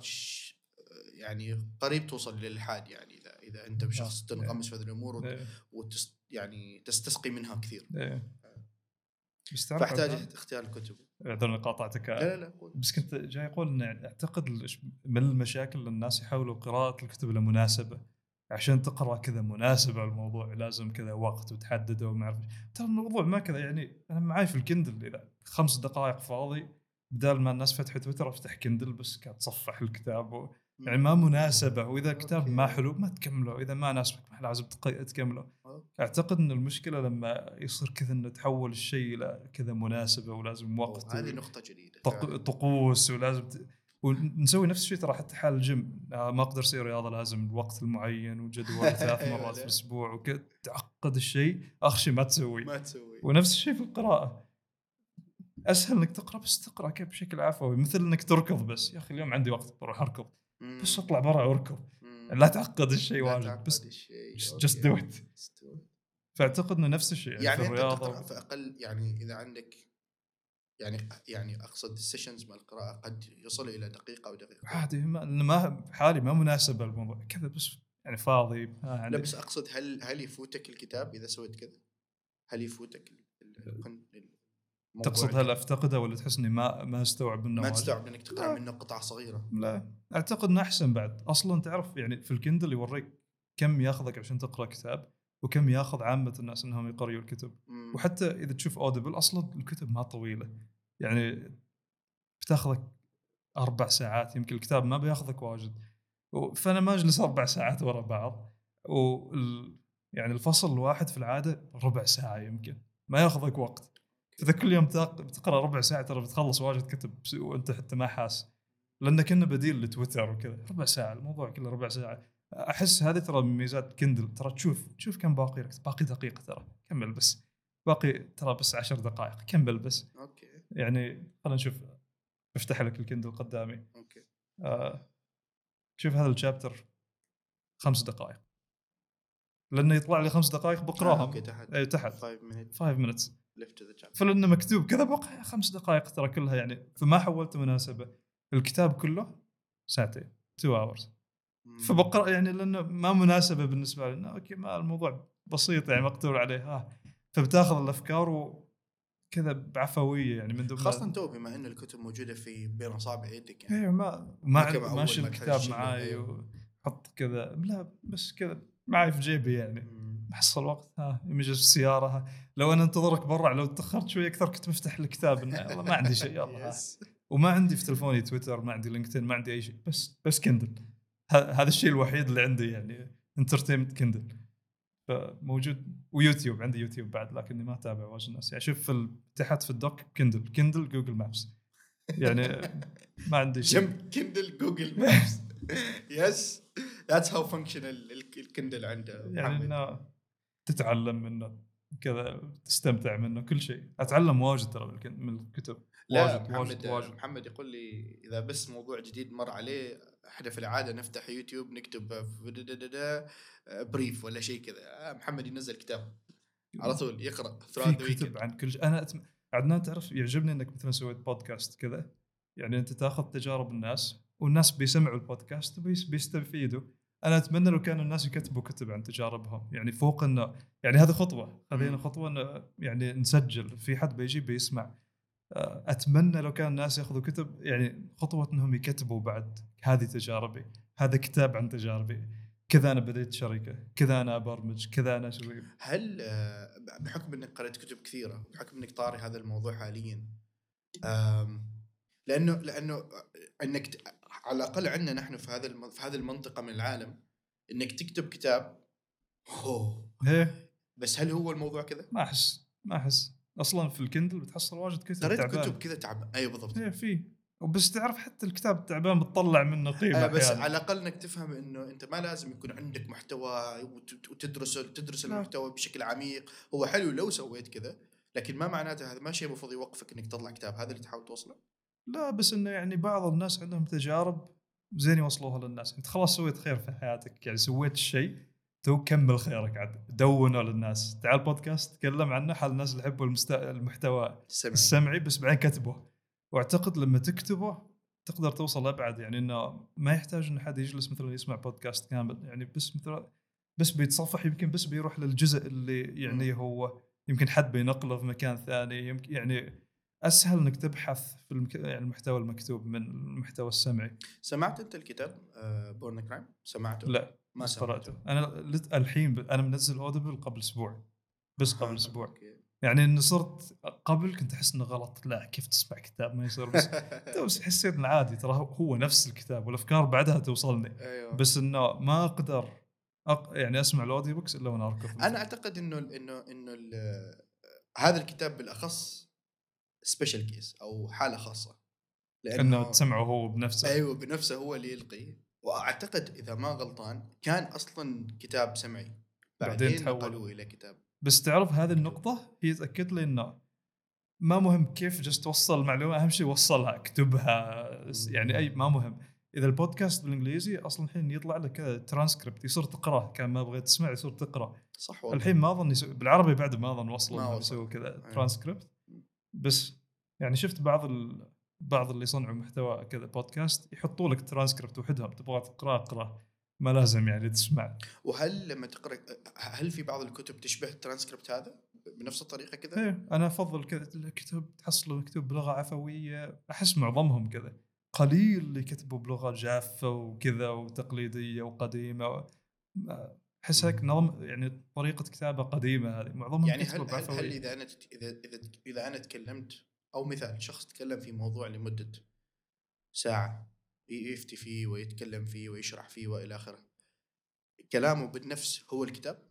يعني قريب توصل للالحاد يعني إذا إذا أنت شخص
آه.
تنغمس في هذه الأمور وت-
إيه.
وتس يعني تستسقي منها كثير
تعرف فأحتاج
اختيار الكتب
اعذرني قاطعتك
لا لا لا قول.
بس كنت جاي أقول إن أعتقد من المشاكل الناس يحاولوا قراءة الكتب المناسبه عشان تقرأ كذا مناسبة الموضوع لازم كذا وقت وتحدده وما أعرف. ترى الموضوع ما كذا يعني أنا معاي في الكندل إذا خمس دقائق فاضي بدال ما الناس فتحت تويتر أفتح كندل بس قاعد تصفح الكتاب و... يعني ما مناسبة وإذا الكتاب. ما حلو ما تكمله واذا ما ناسبك ما لازم تكمله. أعتقد إن المشكلة لما يصير كذا إنه تحول الشيء إلى كذا مناسبة ولازم وقت
هذه
نقطة
جديدة.
طقوس ولازم ت... ونسوي نفس الشيء ترى حتى حال الجيم. آه، ما أقدر أسوي رياضة لازم الوقت المعين وجدول (laughs) ثلاث مرات في الأسبوع وكذا تعقد الشيء. اخشي ما تسوي.
ما تسوي.
ونفس الشيء في القراءة. أسهل إنك تقرأ بس تقرأ كيف بشكل عفوي. مثل إنك تركض بس. يا أخي اليوم عندي وقت بروح
أركض.
بس أطلع برا واركض. لا تعقد الشيء واجد بس. Just do it. فاعتقد إنه نفس الشيء يعني,
يعني
في
الرياضة. في أقل يعني إذا عندك يعني يعني أقصد ال sessions مع القراءة قد يصل إلى دقيقة أو دقيقه
عادي ما ما حالي ما مناسبه الموضوع كذا بس يعني فاضي ما
لا
عندي
بس أقصد هل هل يفوتك الكتاب إذا سويت كذا؟ هل يفوتك الموضوع
تقصد هل أفتقده ولا تحس إني ما ما أستوعب منه
ما؟ تستوعب إنك تقرأ
لا.
منه قطع صغيرة
لا أعتقد إنه أحسن بعد أصلا تعرف يعني في ال Kindle يوريك كم ياخذك عشان تقرأ كتاب وكم ياخذ عامة الناس إنهم يقرأوا الكتب.
مم.
وحتى إذا تشوف اودبل أصلا الكتب ما طويلة. يعني بتاخذك أربع ساعات يمكن الكتاب ما بياخذك واجد. و- فأنا ما أجلس أربع ساعات ورا بعض. وال يعني الفصل الواحد في العادة ربع ساعة يمكن. ما ياخذك وقت. فاذا كل يوم تق- بتقرأ ربع ساعة ترى بتخلص واجد كتب وأنت حتى ما حاس. لأنه كنا بديل لتويتر وكذا. ربع ساعة الموضوع كله ربع ساعة. أحس هذه ترى من ميزات Kindle ترى تشوف تشوف كم باقي لك. باقي دقيقة ترى. كمل بس باقي ترى بس عشر دقائق. كمل بس
أوكي.
يعني خلينا نشوف. افتح لك ال Kindle قدامي.
أوكي.
آه شوف هذا ال chapter خمس دقائق. لأنه يطلع لي خمس دقائق
آه،
بقراهم.
أوكي تحت.
اي تحت.
5 minutes.
5 minutes.
Chapter.
فلأنه مكتوب كذا بقى. خمس دقائق ترى كلها يعني. فما حالة مناسبة. الكتاب كله ساعتين. 2 hours
مم.
فبقرأ يعني لأنه ما مناسبة بالنسبة لي. إنه أوكي ما الموضوع بسيط يعني مقدور عليه. ها. فبتاخذ الأفكار وكذا بعفوية يعني من دون
خاصة تو بما إن الكتب موجودة في بين أصابع يدك يعني.
إيه ما ما ماشي
ما
الكتاب معاي
أيوه.
وحط كذا. لا بس كذا معي في جيبي يعني.
مم.
بحصل وقت ها يمكن في السيارة ها. لو أنا أنتظرك برا لو تأخرت شوي أكثر كنت بفتح الكتاب. إنه يلا ما عندي شيء يلا. (laughs) وما عندي في تلفوني تويتر ما عندي LinkedIn ما عندي أي شيء. بس بس Kindle. هذا الشيء الوحيد اللي عندي يعني entertainment Kindle فموجود ويوتيوب عندي يوتيوب بعد لكني ما أتابع واجد ناس. يعني شوف في ال- تحت في ال dock Kindle Kindle Google Maps يعني ما عندي شيء.
جنب Kindle Google Maps yes that's how functional ال Kindle عنده.
يعني. إنه تتعلم منه كذا تستمتع منه كل شيء. أتعلم واجد ترى من الكتب.
لا
واجد
محمد
واجد واجد.
محمد يقول لي إذا بس موضوع جديد مر عليه إحنا في العادة نفتح يوتيوب نكتب brief ولا شيء كذا. آه، محمد ينزل كتاب على طول يقرأ
في
throughout the
كتب
weekend.
عن كل شيء. أنا أتم... عدنان تعرف يعجبني إنك مثلا سويت بودكاست كذا. يعني أنت تأخذ تجارب الناس والناس بيسمعوا البودكاست وبيس- بيستفيدوا. أنا أتمنى لو كانوا الناس يكتبوا كتب عن تجاربهم. يعني فوق إنه يعني هذه خطوة. خلينا
مم.
خطوة إنه يعني نسجل. في حد بيجي بيسمع. آه، أتمنى لو كان الناس يأخذوا كتب يعني خطوة إنهم يكتبوا بعد هذه تجاربي هذا كتاب عن تجاربي كذا أنا بديت شركة كذا أنا أبرمج كذا أنا أسوي
هل آه، بحكم إنك قرأت كتب كثيرة بحكم إنك طاري هذا الموضوع حاليا لأنه لأنه إنك ت- على الأقل عندنا نحن في هذا في هذه المنطقة من العالم إنك تكتب كتاب أوه.
إيه
بس هل هو الموضوع كذا؟
ما أحس ما أحس أصلا في الكندل بتحصل واجد كتب
قريت. كتب كذا تعب أيوه بالضبط.
إيه في. وبس تعرف حتى الكتاب التعبان بتطلع منه قيمه
آه بس
أحياناً.
على الأقل إنك تفهم إنه أنت ما لازم يكون عندك محتوى وت- وتدرس تدرس
لا.
المحتوى بشكل عميق. هو حلو لو سويت كذا لكن ما معناته هذا ما شيء المفروض يوقفك إنك تطلع كتاب. هذا اللي تحاول توصله؟
لا بس إنه يعني بعض الناس عندهم تجارب زين يوصلوها للناس. أنت خلاص سويت خير في حياتك يعني سويت الشيء تو كمل خيرك عاد. دونه للناس. تعال بودكاست تكلم عنه حال الناس اللي يحبوا المست... المحتوى
السمع
السمعي بس بعدين كتبه. واعتقد لما تكتبه تقدر توصل ابعد يعني إنه ما يحتاج إن حد يجلس مثلا يسمع بودكاست كامل. يعني بس مثلا بس بيتصفح يمكن بس بيروح للجزء اللي يعني هو يمكن حد بينقله في مكان ثاني. يمكن يعني أسهل إنك تبحث في المك... يعني المحتوى المكتوب من المحتوى السمعي.
سمعت أنت الكتاب Born a Crime سمعته؟
لا.
ما سمعته
قرأته. أنا. الحين. أنا منزل Audible قبل أسبوع. بس قبل
آه، أسبوع.
يعني إني صرت قبل كنت أحس إنه غلط. لا كيف تسمع كتاب ما يصير؟ بس (laughs) بس حسيت انه عادي ترى هو نفس الكتاب والأفكار بعدها توصلني.
أيوه.
بس إنه ما أقدر أق... يعني أسمع ال audiobooks إلا وأنا أركض.
أنا أعتقد إنه إنه إنه ال- هذا الكتاب بالأخص special case أو حالة خاصة.
إنه تسمعه هو بنفسه.
أيوه بنفسه هو اللي يلقي. وأعتقد إذا ما غلطان كان أصلا كتاب سمعي
بعدين
بعدين
تحول.
نقلوه إلى كتاب.
بس تعرف هذه النقطة؟ هي تأكد لي إنه ما مهم كيف جالس توصل المعلومة أهم شيء وصلها اكتبها يعني أي ما مهم. إذا البودكاست بالإنجليزي أصلا الحين يطلع لك كذا ترانسكريبت يصير تقرأه كان ما بغيت تسمع يصير تقرا
صح والله.
الحين ما اظن يسوي بالعربي بعد ما اظن وصلوا
إنهم.
يسووا كذا
أيوة.
ترانسكريبت. بس يعني شفت بعض ال... بعض اللي يصنعوا محتوى كذا بودكاست يحطوا لك ترانسكريبت وحدهم تبغى تقراه اقراه ما لازم يعني تسمع.
وهل لما تقرأ هل في بعض الكتب تشبه الترانسكريبت هذا؟ بنفس الطريقة كذا؟
إيه أنا أفضل كذا الكتاب تحصله مكتوب بلغة عفوية. أحس معظمهم كذا. قليل اللي كتبوا بلغة جافة وكذا وتقليدية وقديمة أحس هيك نظم يعني طريقة كتابة قديمة هذه. معظمهم
يعني هل, هل, هل إذا أنا اذا إذا أنا تكلمت أو مثال شخص تكلم في موضوع لمدة ساعة ي- يفتي فيه ويتكلم فيه ويشرح فيه وإلى آخره. كلامه بالنفس هو الكتاب؟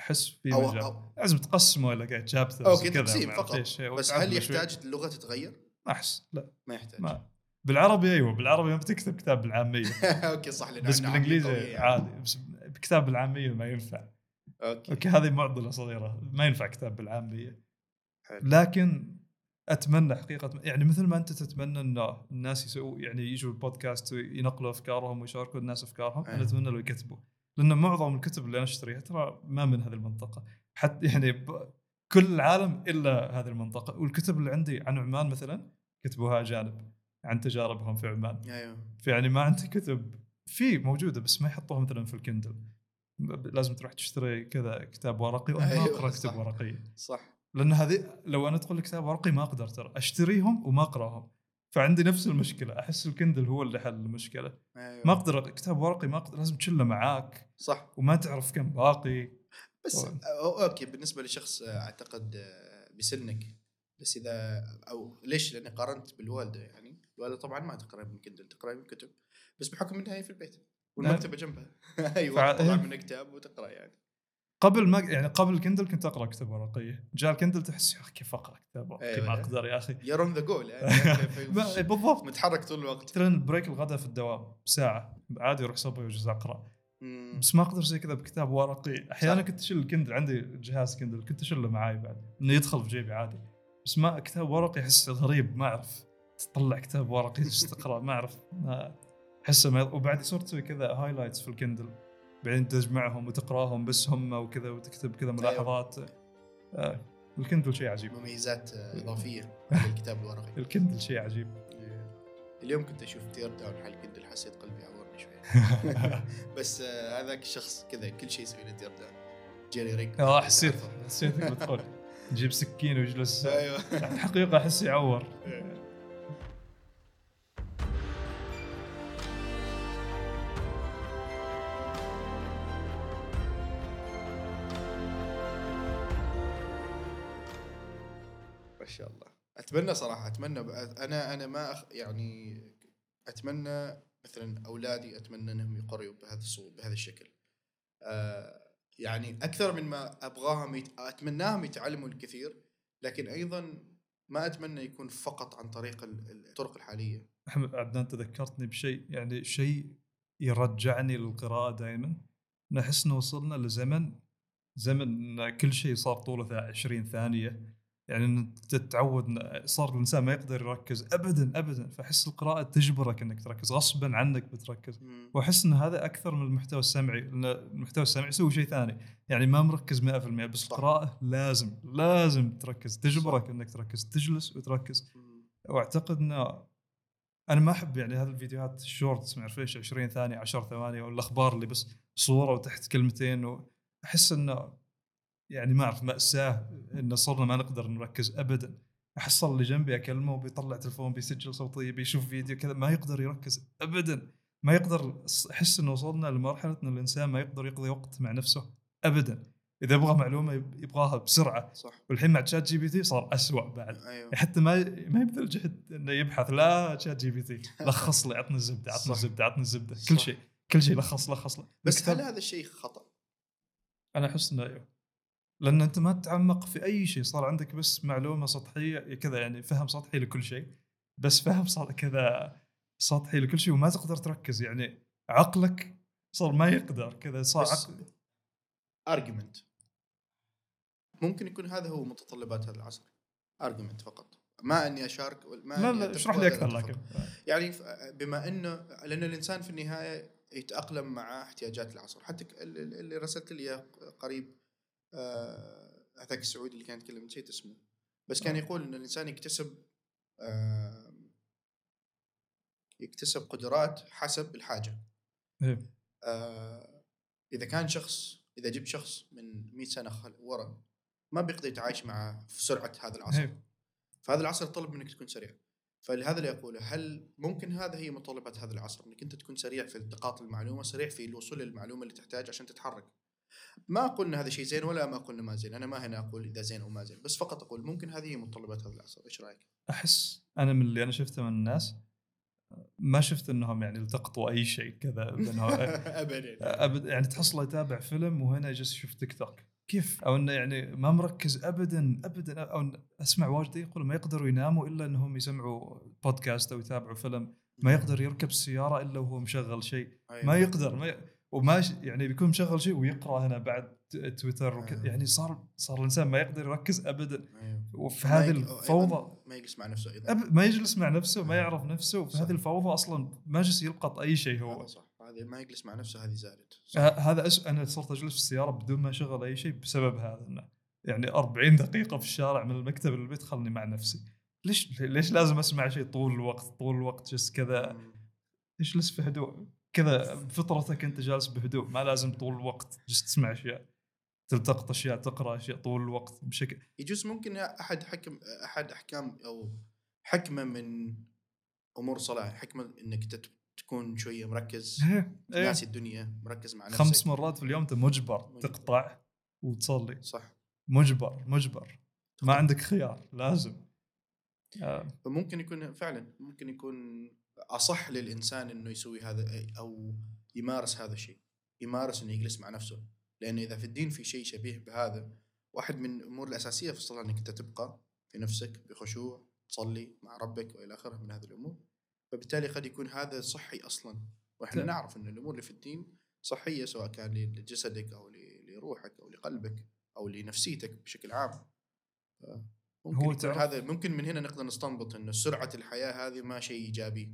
أحس في
أو-
مجال.
أو-
لازم تقسمه إلى قاعد
chapters
okay
تقسيم فقط. بس هل. يحتاج اللغة تتغير؟
ما أحس لا.
ما يحتاج.
ما. بالعربي أيوه بالعربي ما بتكتب كتاب بالعامية. (laughs)
okay صح لأن
بس
بالإنجليزي يعني.
عادي. بس بكتاب بالعامية ما ينفع.
okay.
okay هذه معضلة صغيرة. ما ينفع كتاب بالعامية.
حلو.
لكن أتمنى حقيقة يعني مثل ما أنت تتمنى إن الناس يسووا يعني يجوا البودكاست وينقلوا أفكارهم ويشاركوا الناس
أفكارهم.
أنا أتمنى لو يكتبوا. لأن معظم الكتب اللي أنا أشتريها ترى ما من هذه المنطقة. حتى يعني ب- كل العالم إلا هذه المنطقة. والكتب اللي عندي عن عمان مثلا كتبوها أجانب عن تجاربهم في عمان.
أيوه.
فيعني ما عندي كتب في موجودة بس ما يحطوها مثلا في الكندل. لازم تروح تشتري كذا كتاب ورقي وأنا ما
أيوة، أقرأ.
كتب ورقية.
صح.
لأن هذه لو أنا أدخل كتاب ورقي ما أقدر ترى. أشتريهم وما أقراهم. فعندي نفس المشكلة. أحس الكندل هو اللي حل المشكلة.
أيوه.
ما أقدر كتاب ورقي ما أقدر لازم تشله معاك.
صح.
وما تعرف كم باقي.
بس
طبعاً.
okay بالنسبة لشخص آه، أعتقد آه، بسنك. بس إذا أو ليش؟ لأني قارنت بالوالدة يعني. الوالدة طبعا ما تقرأ من كندل تقرأ من كتب. بس بحكم إنها هي في البيت. والمكتبة جنبها. (laughs)
أيوه
تطلع. (laughs) من كتاب وتقرأ يعني.
قبل ما يعني قبل الكندل كنت أقرأ كتب ورقيه جاء الكندل تحس يا أخي كيف أقرأ كتاب؟ ورقي
أيوة.
ما أقدر يا أخي.
you're on the go يعني.
ما- بالضبط.
متحرك طول الوقت.
ترى ال break الغداء في الدوام ساعة. عادي أروح صبي واجلس أقرأ.
مم.
بس ما أقدر زي كذا بكتاب ورقي.
أحيانا.
كنت أشيل الكندل عندي جهاز كندل كنت أشيله معاي بعد. إنه يدخل في جيبي عادي. بس ما كتاب ورقي أحس غريب ما أعرف. تطلع كتاب ورقي تقرا ما أعرف. أحسه ما وبعد صرت كذا highlights في الكندل بعدين تجمعهم وتقراهم بس هم وكذا وتكتب كذا ملاحظات. آه الكندل شيء عجيب.
مميزات آه، إضافية (laughs) على الكتاب الورقي.
الكندل شيء عجيب.
اليوم كنت أشوف teardown حق كندل حسيت قلبي عورني شوي. (laughs) بس آه، هذاك الشخص كذا كل شيء يسوي له teardown JerryRig
آه حسيت حسيت بتقول نجيب سكين ويجلس.
أيوه.
الحقيقة أحس يعور. (laughs)
أتمنى صراحة أتمنى أنا أنا ما أخ يعني أتمنى مثلا أولادي أتمنى أنهم يقروا بهذا الصوت بهذا الشكل. آه يعني أكثر من ما أبغاهم يت... أتمناهم يتعلموا الكثير لكن أيضا ما أتمنى يكون فقط عن طريق ال- الطرق الحالية.
أحمد عدنان تذكرتني بشيء يعني شيء يرجعني للقراءة دائما نحس إنه وصلنا لزمن زمن كل شيء صار طوله ثا- 20 ثانية. يعني تتعود صار الإنسان ما يقدر يركز ابدا ابدا. فاحس القراءة تجبرك إنك تركز غصبا عنك بتركز. وأحس إن هذا أكثر من المحتوى السمعي لأن المحتوى السمعي يسوي شيء ثاني. يعني ما مركز 100% بس
صح.
القراءة لازم لازم تركز. تجبرك إنك تركز تجلس وتركز. وأعتقد إنه أنا ما أحب يعني هذه الفيديوهات الشورتس ما أعرف إيش 20 ثانية 10 ثواني أو الاخبار اللي بس صورة وتحت كلمتين. وأحس إنه يعني ما أعرف مأساة انه صرنا ما نقدر نركز ابدا. أحصل اللي جنبي أكلمه وبيطلع تلفون بيسجل صوتيه بيشوف فيديو كذا ما يقدر يركز ابدا. ما يقدر احس إنه وصلنا لمرحلة إن الإنسان ما يقدر يقضي وقت مع نفسه ابدا. إذا يبغى معلومة يب- يبغاها بسرعة.
صح.
والحين مع تشات جي بي تي صار أسوأ بعد.
أيوه.
حتى ما ما يبذل جهد إنه يبحث. لا شات جي بي تي لخص لي عطني الزبدة عطني. الزبدة عطني
الزبدة.
كل شيء كل شيء لخص لخص. له
بس هل هذا الشيء خطأ؟
أنا احس انه أيوه لأن أنت ما تتعمق في أي شيء صار عندك بس معلومة سطحية كذا يعني فهم سطحي لكل شيء بس فهم صار كذا سطحي لكل شيء وما تقدر تركز يعني عقلك صار ما يقدر كذا صار عقل.
argument ممكن يكون هذا هو متطلبات هذا العصر. argument فقط. ما إني أشارك ما
لا لا اشرح لي
أكثر.
لكن.
يعني بما انه لأن الإنسان في النهاية يتأقلم مع احتياجات العصر. حتى اللي رسلت لي قريب هذاك السعودي اللي كان يتكلم نسيت اسمه بس كان
آه.
يقول إن الإنسان يكتسب آه، يكتسب قدرات حسب الحاجة
إيه.
آه، إذا كان شخص إذا جبت شخص من 100 سنة خل- ورا ما بيقدر يتعايش مع في سرعة هذا العصر
إيه.
فهذا العصر يطلب منك تكون سريع فلهذا اللي اقوله هل ممكن هذا هي متطلبات هذا العصر إنك أنت تكون سريع في التقاط المعلومة سريع في الوصول للمعلومة اللي تحتاج عشان تتحرك ما أقول إن هذا شيء زين ولا ما أقول إنه ما زين. أنا ما هنا أقول إذا زين أو ما زين بس فقط أقول ممكن هذه هي متطلبات هذا العصر. إيش رأيك؟
أحس أنا من اللي أنا شفته من الناس ما شفت إنهم يعني التقطوا أي شيء كذا (laughs)
ابدا.
ابد يعني تحصله يتابع فيلم وهنا جالس يشوف تيك توك. كيف؟ أو إنه يعني ما مركز ابدا ابدا أو أسمع واجد يقول ما يقدروا يناموا إلا إنهم يسمعوا بودكاست أو يتابعوا فيلم. ما يقدر يركب السيارة إلا وهو مشغل شيء.
أيوة.
ما يقدر ما ي... وما ش... يعني بيكون مشغل شيء ويقرأ هنا بعد تويتر وك...
أيوة.
يعني صار صار الإنسان ما يقدر يركز ابدا.
أيوة.
وفي هذه الفوضى
ما يجلس مع نفسه
أيضا. ما يجلس مع نفسه ما يعرف نفسه. في. هذه الفوضى أصلا ما جلس يلقط أي شيء
هذا
هو
صح. هذه ما يجلس مع نفسه هذه زادت
هذا أس... أنا صرت أجلس في السيارة بدون ما أشغل أي شيء بسبب هذا انه يعني 40 دقيقة في الشارع من المكتب للبيت خلني مع نفسي. ليش ليش لازم أسمع شيء طول الوقت؟ طول الوقت جلس كذا. أجلس في هدوء. كذا بفطرتك أنت جالس بهدوء ما لازم طول الوقت جلس تسمع أشياء تلتقط أشياء تقرأ أشياء طول الوقت بشكل
يجوز ممكن أحد حكم أحد أحكام أو حكمة من أمور صلاة حكمة إنك تت- تكون شوية مركز
إيه، إيه.
ناسي الدنيا مركز مع نفسك.
خمس مرات في اليوم أنت مجبر
مجبر.
تقطع وتصلي.
صح.
مجبر مجبر. ما عندك خيار لازم. آه،
فممكن يكون فعلا ممكن يكون أصح للإنسان إنه يسوي هذا أو يمارس هذا الشيء يمارس إنه يجلس مع نفسه. لأن إذا في الدين في شيء شبيه بهذا واحد من الأمور الأساسية في الصلاة إنك انت تبقى في نفسك بخشوع تصلي مع ربك وإلى آخره من هذه الأمور. فبالتالي قد يكون هذا صحي أصلا. وإحنا
ت-
نعرف إن الأمور اللي في الدين صحية سواء كان لجسدك أو لروحك أو لقلبك أو لنفسيتك بشكل عام. ممكن
هو
هذا ممكن من هنا نقدر نستنبط انه سرعة الحياة هذه ما شيء
إيجابي.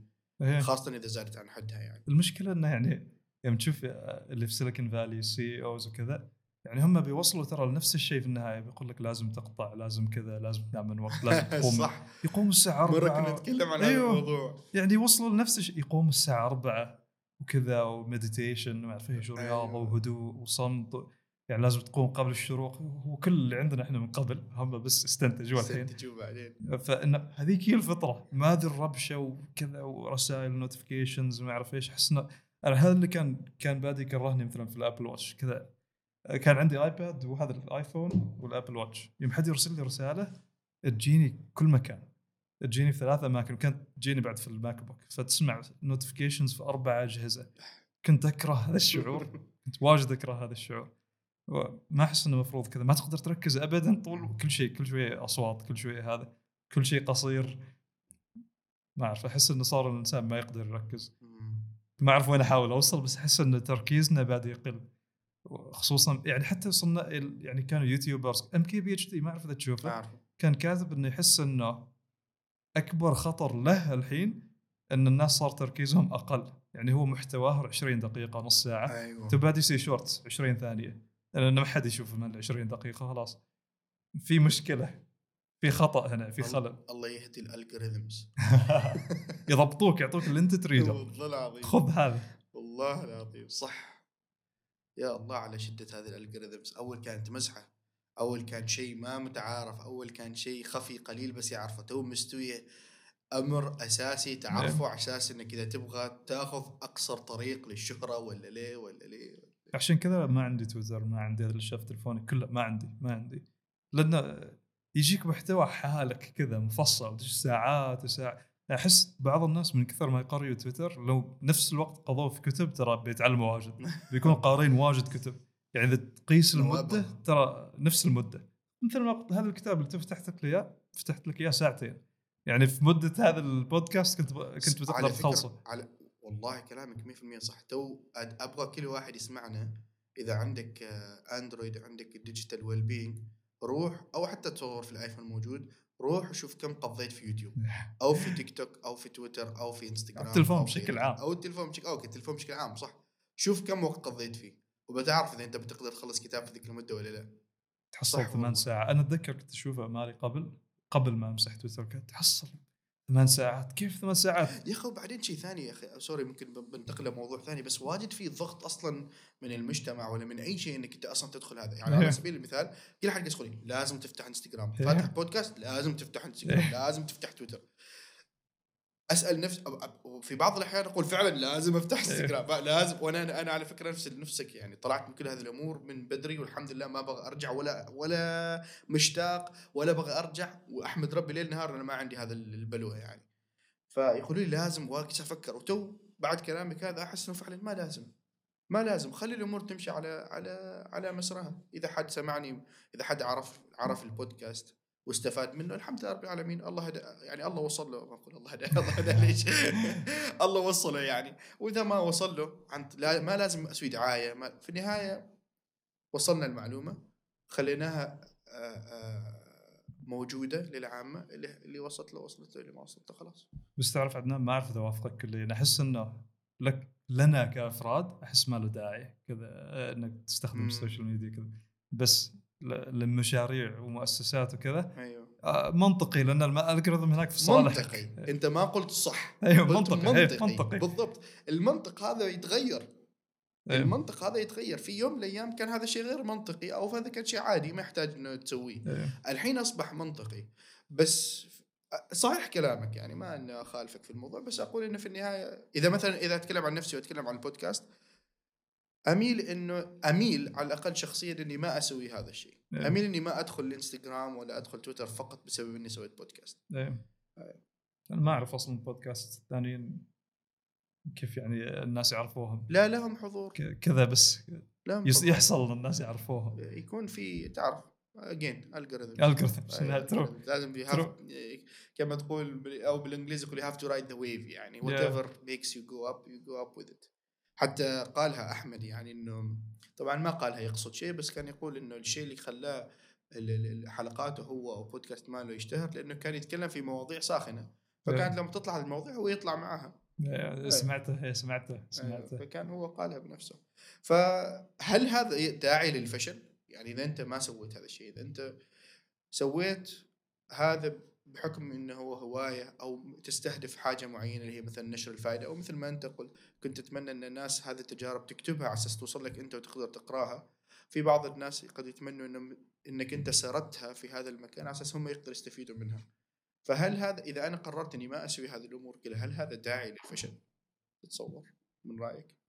خاصة إذا زادت عن حدها يعني.
المشكلة إنه يعني يوم تشوف اللي في سيليكون فالي CEOs وكذا يعني هم بيوصلوا ترى لنفس الشيء في النهاية بيقول لك لازم تقطع لازم كذا لازم تنام من وقت (laughs) لازم تقوم
صح.
يقوم الساعة
مره
4
كنا نتكلم عن
أيوه.
هذا الموضوع.
يعني يوصلوا لنفس الشيء يقوم الساعة 4 وكذا و meditation وما أعرف إيش ورياضة
أيوه.
وهدوء وصمت يعني لازم تقوم قبل الشروق هو كل اللي عندنا إحنا من قبل هم بس استنتجوا الحين.
تجوا بعدين.
فإن هذيك هي الفطرة. ما ذي الربشة وكذا ورسائل notifications وما أعرف إيش. احس انه أنا هذا اللي كان كان بادي يكرهني مثلا في ال Apple Watch كذا كان عندي iPad وهذا ال iPhone وال Apple Watch يوم حد يرسل لي رسالة تجيني كل مكان. تجيني في ثلاث أماكن. وكانت تجيني بعد في ال MacBook فتسمع notifications في أربع أجهزة. كنت أكره هذا الشعور. (laughs) كنت واجد أكره هذا الشعور. ما أحس إنه المفروض كذا. ما تقدر تركز ابدا طول كل شيء كل شوية أصوات كل شوية هذا كل شيء قصير. ما أعرف أحس إنه صار الإنسان ما يقدر يركز. ما أعرف وين أحاول أوصل بس أحس إن تركيزنا بدا يقل. خصوصا يعني حتى وصلنا يعني كانوا يوتيوبرز إم كي بي إتش دي ما أعرف إذا تشوفه كان كاتب إنه يحس إنه أكبر خطر له الحين إن الناس صار تركيزهم أقل. يعني هو محتواه 20 دقيقة نص ساعة.
أيوه.
تبادي يصير Shorts 20 ثانية. لأن ما حد يشوف من 20 دقيقة خلاص. في مشكلة في خطأ هنا في خلل.
الله يهدي الالجوريثمز (laughs)
يضبطوك يعطوك اللي أنت تريده.
والله العظيم.
خذ هذا.
والله العظيم. صح. يا الله على شدة هذه ال algorithms أول كانت مزحة أول كان شيء ما متعارف. أول كان شيء خفي قليل بس يعرفه. تو مستوي. أمر أساسي تعرفه على أساس إنك إذا تبغى تأخذ أقصر طريق للشهرة ولا ليه ولا ليه.
عشان كذا ما عندي تويتر ما عندي هذا الاشياء في تلفوني كله ما عندي ما عندي. لأنه يجيك محتوى حالك كذا مفصل تجي ساعات وساعات أحس بعض الناس من كثر ما يقرأوا تويتر لو نفس الوقت قضوه في كتب ترى بيتعلموا واجد بيكونوا قارين واجد كتب. يعني إذا تقيس
المدة.
ترى نفس المدة. مثل ما قلت هذا الكتاب اللي فتحت لك إياه فتحت لك إياه ساعتين. يعني في مدة هذا البودكاست كنت ب... كنت بتقدر تخلصه.
على والله كلامك 100% صح. تو أبغى كل واحد يسمعنا. إذا عندك آه، اندرويد عندك Digital Wellbeing روح أو حتى تصور في الآيفون موجود روح وشوف كم قضيت في يوتيوب (laughs) أو في تيك توك أو في تويتر أو في انستغرام
التلفون بشكل عام.
أو التلفون بشكل okay التلفون بشكل عام صح. شوف كم وقت قضيت فيه وبتعرف إذا أنت بتقدر تخلص كتاب في ذيك المدة ولا لا.
تحصل ثمان
والله.
ساعات. أنا أتذكر كنت أشوفه مالي قبل قبل ما أمسح تويتر كنت تحصل ثمان ساعات كيف ثمان ساعات
يا أخي وبعدين شيء ثاني يا أخي سوري ممكن بنتقل لموضوع ثاني بس واجد في ضغط أصلا من المجتمع ولا من أي شيء إنك أنت أصلا تدخل هذا يعني على
إيه.
سبيل المثال كل حد لي لازم تفتح انستغرام
إيه.
فاتح بودكاست لازم تفتح انستغرام
إيه.
لازم تفتح تويتر أسأل نفس في بعض الأحيان أقول فعلا لازم أفتح
إيه.
انستغرام لازم وأنا أنا, على فكرة نفس نفسك يعني طلعت من كل هذه الأمور من بدري والحمد لله ما أبغى أرجع ولا ولا مشتاق ولا أبغى أرجع وأحمد ربي ليل نهار أنا ما عندي هذا البلوه يعني. فيقولوا لي لازم واجلس أفكر وتو بعد كلامك هذا أحس إنه فعلا ما لازم ما لازم. خلي الأمور تمشي على على على مسارها إذا حد سمعني إذا حد عرف عرف البودكاست واستفاد منه. الحمد لله رب العالمين. الله هدى يعني الله وصل له. ما أقول الله هدى (laughs) الله هدى ليش؟ (laughs) الله وصله يعني. وإذا ما وصل له عن لا ما لازم أسوي دعاية. ما في النهاية وصلنا المعلومة. خليناها آه، آه، موجودة للعامة. اللي اللي وصلت له وصلت له اللي ما وصلت له خلاص.
بس تعرف عدنان ما أعرف إذا اوافقك كليا أحس إنه لك لنا كأفراد أحس ما له داعي كذا آه، إنك تستخدم.
ال
social media كذا. بس للمشاريع ومؤسسات وكذا.
أيوه.
آه، منطقي لأن ال algorithm هناك في صالحك
منطقي. أنت ما قلت صح. (laughs)
أيوه
قلت
منطقي. منطقي, منطقي.
بالضبط. المنطق هذا يتغير.
أيوة.
المنطق هذا يتغير. في يوم من الأيام كان هذا شيء غير منطقي أو هذا كان شيء عادي ما يحتاج إنه تسويه.
أيوة.
الحين أصبح منطقي. بس صحيح كلامك يعني ما اني اخالفك في الموضوع بس أقول إنه في النهاية إذا مثلا إذا أتكلم عن نفسي وأتكلم عن البودكاست أميل انه أميل على الأقل شخصيا إني ما أسوي هذا الشيء.
أيوة.
أميل إني ما أدخل الإنستغرام ولا أدخل تويتر فقط بسبب إني سويت بودكاست
أيوه أنا ما أعرف أصلا البودكاست الثانيين كيف يعني الناس يعرفوهم.
لا لهم حضور.
كذا بس
لهم.
يحصل الناس يعرفوهم.
يكون في تعرف اجين الجوريثم.
ترو.
لازم كما تقول أو بالإنجليزي يقول you have to ride the wave يعني.
Yeah.
whatever makes you go up you go up with it. حتى قالها أحمد يعني إنه طبعا ما قالها يقصد شيء بس كان يقول إنه الشيء اللي خلاه حلقاته هو أو بودكاست ماله يشتهر لأنه كان يتكلم في مواضيع ساخنة. فكانت لما تطلع المواضيع هو يطلع معها.
إيه، سمعته إيه، سمعته سمعته.
فكان هو قالها بنفسه. فهل هذا داعي للفشل؟ يعني إذا أنت ما سويت هذا الشيء إذا أنت سويت هذا بحكم إنه هو هواية أو تستهدف حاجة معينة اللي هي مثلا نشر الفائدة أو مثل ما أنت قلت كنت تتمنى إن الناس هذه التجارب تكتبها على أساس توصل لك أنت وتقدر تقراها في بعض الناس قد يتمنوا انه إنك أنت سردتها في هذا المكان على أساس هم يقدروا يستفيدوا منها فهل هذا إذا أنا قررت اني ما أسوي هذه الأمور كلها هل هذا داعي للفشل؟ تتصور من رأيك؟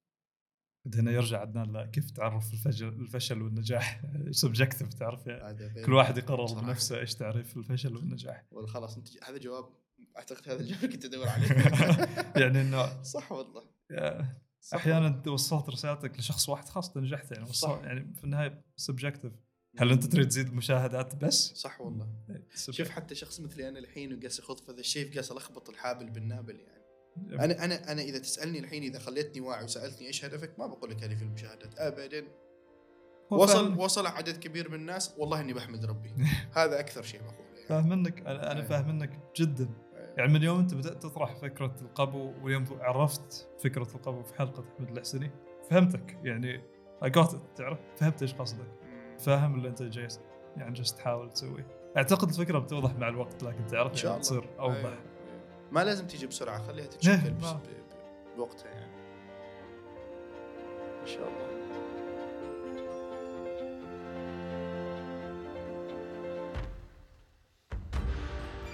هنا يرجع عدنان لا كيف تعرف الفشل الفشل والنجاح؟ (laughs) subjective تعرف يعني. كل واحد يقرر
بصراحة.
بنفسه إيش تعريف الفشل والنجاح.
والله خلاص أنت هذا جواب أعتقد هذا الجواب كنت أدور عليه. (laughs)
يعني إنه (laughs)
صح والله. صح
أحيانا انت وصلت رسالتك لشخص واحد أنت نجحت يعني. وصل
صح.
يعني في النهاية subjective هل أنت تريد تزيد مشاهدات بس؟
صح والله. شوف حتى شخص مثلي أنا الحين وقاس يخوض في هذا الشيء قاس ألخبط الحابل بالنابل يعني. أنا أنا أنا إذا تسألني الحين إذا خليتني واعي وسألتني إيش هدفك ما بقول لك هدفي المشاهدات ابدا. وصل وصل عدد كبير من الناس والله إني بحمد ربي. (laughs) هذا أكثر شيء بقوله يعني.
فاهم منك أنا
أنا.
فاهم منك جدا. يعني من يوم أنت بدأت تطرح فكرة القبو ويوم عرفت فكرة القبو في حلقة أحمد الحسني فهمتك. يعني it تعرف؟ فهمت إيش قصدك. فاهم اللي أنت جاي يعني جالس تحاول تسويه. أعتقد الفكرة بتوضح مع الوقت لكن تعرف
إن شاء
يعني
الله.
تصير أوضح.
أيوة. ما لازم تيجي بسرعة خليها تتشكل
إيه،
بوقتها يعني. إن شاء الله.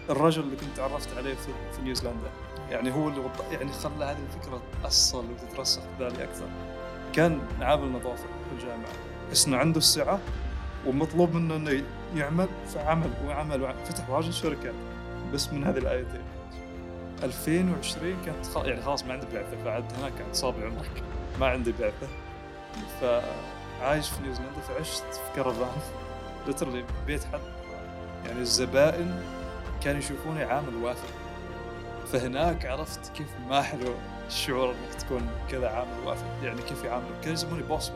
الرجل اللي كنت تعرفت عليه في, في نيوزيلندا يعني هو اللي وضح يعني خلى هذه الفكرة تأصل وتترسخ في بالي أكثر. كان عامل نظافة في الجامعة. بس انه عنده السعة ومطلوب منه إنه يعمل فعمل وعمل وعمل فتح واجد شركات بس من هذه الايتين 2020 كانت خ... يعني خلاص ما عندي بعثة فعد هناك عند صابع عمرك. ما عندي بعثة. فعايش في نيوزيلندا فعشت في كرفان. لترلي بيت حد. يعني الزبائن كانوا يشوفوني عامل وافر فهناك عرفت كيف ما حلو الشعور إنك تكون كذا عامل وافر يعني كيف يعاملك كانوا يسموني بوس.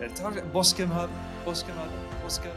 يعني تعرف بوس كم هذا؟ بوس كم هذا؟ بوس كم؟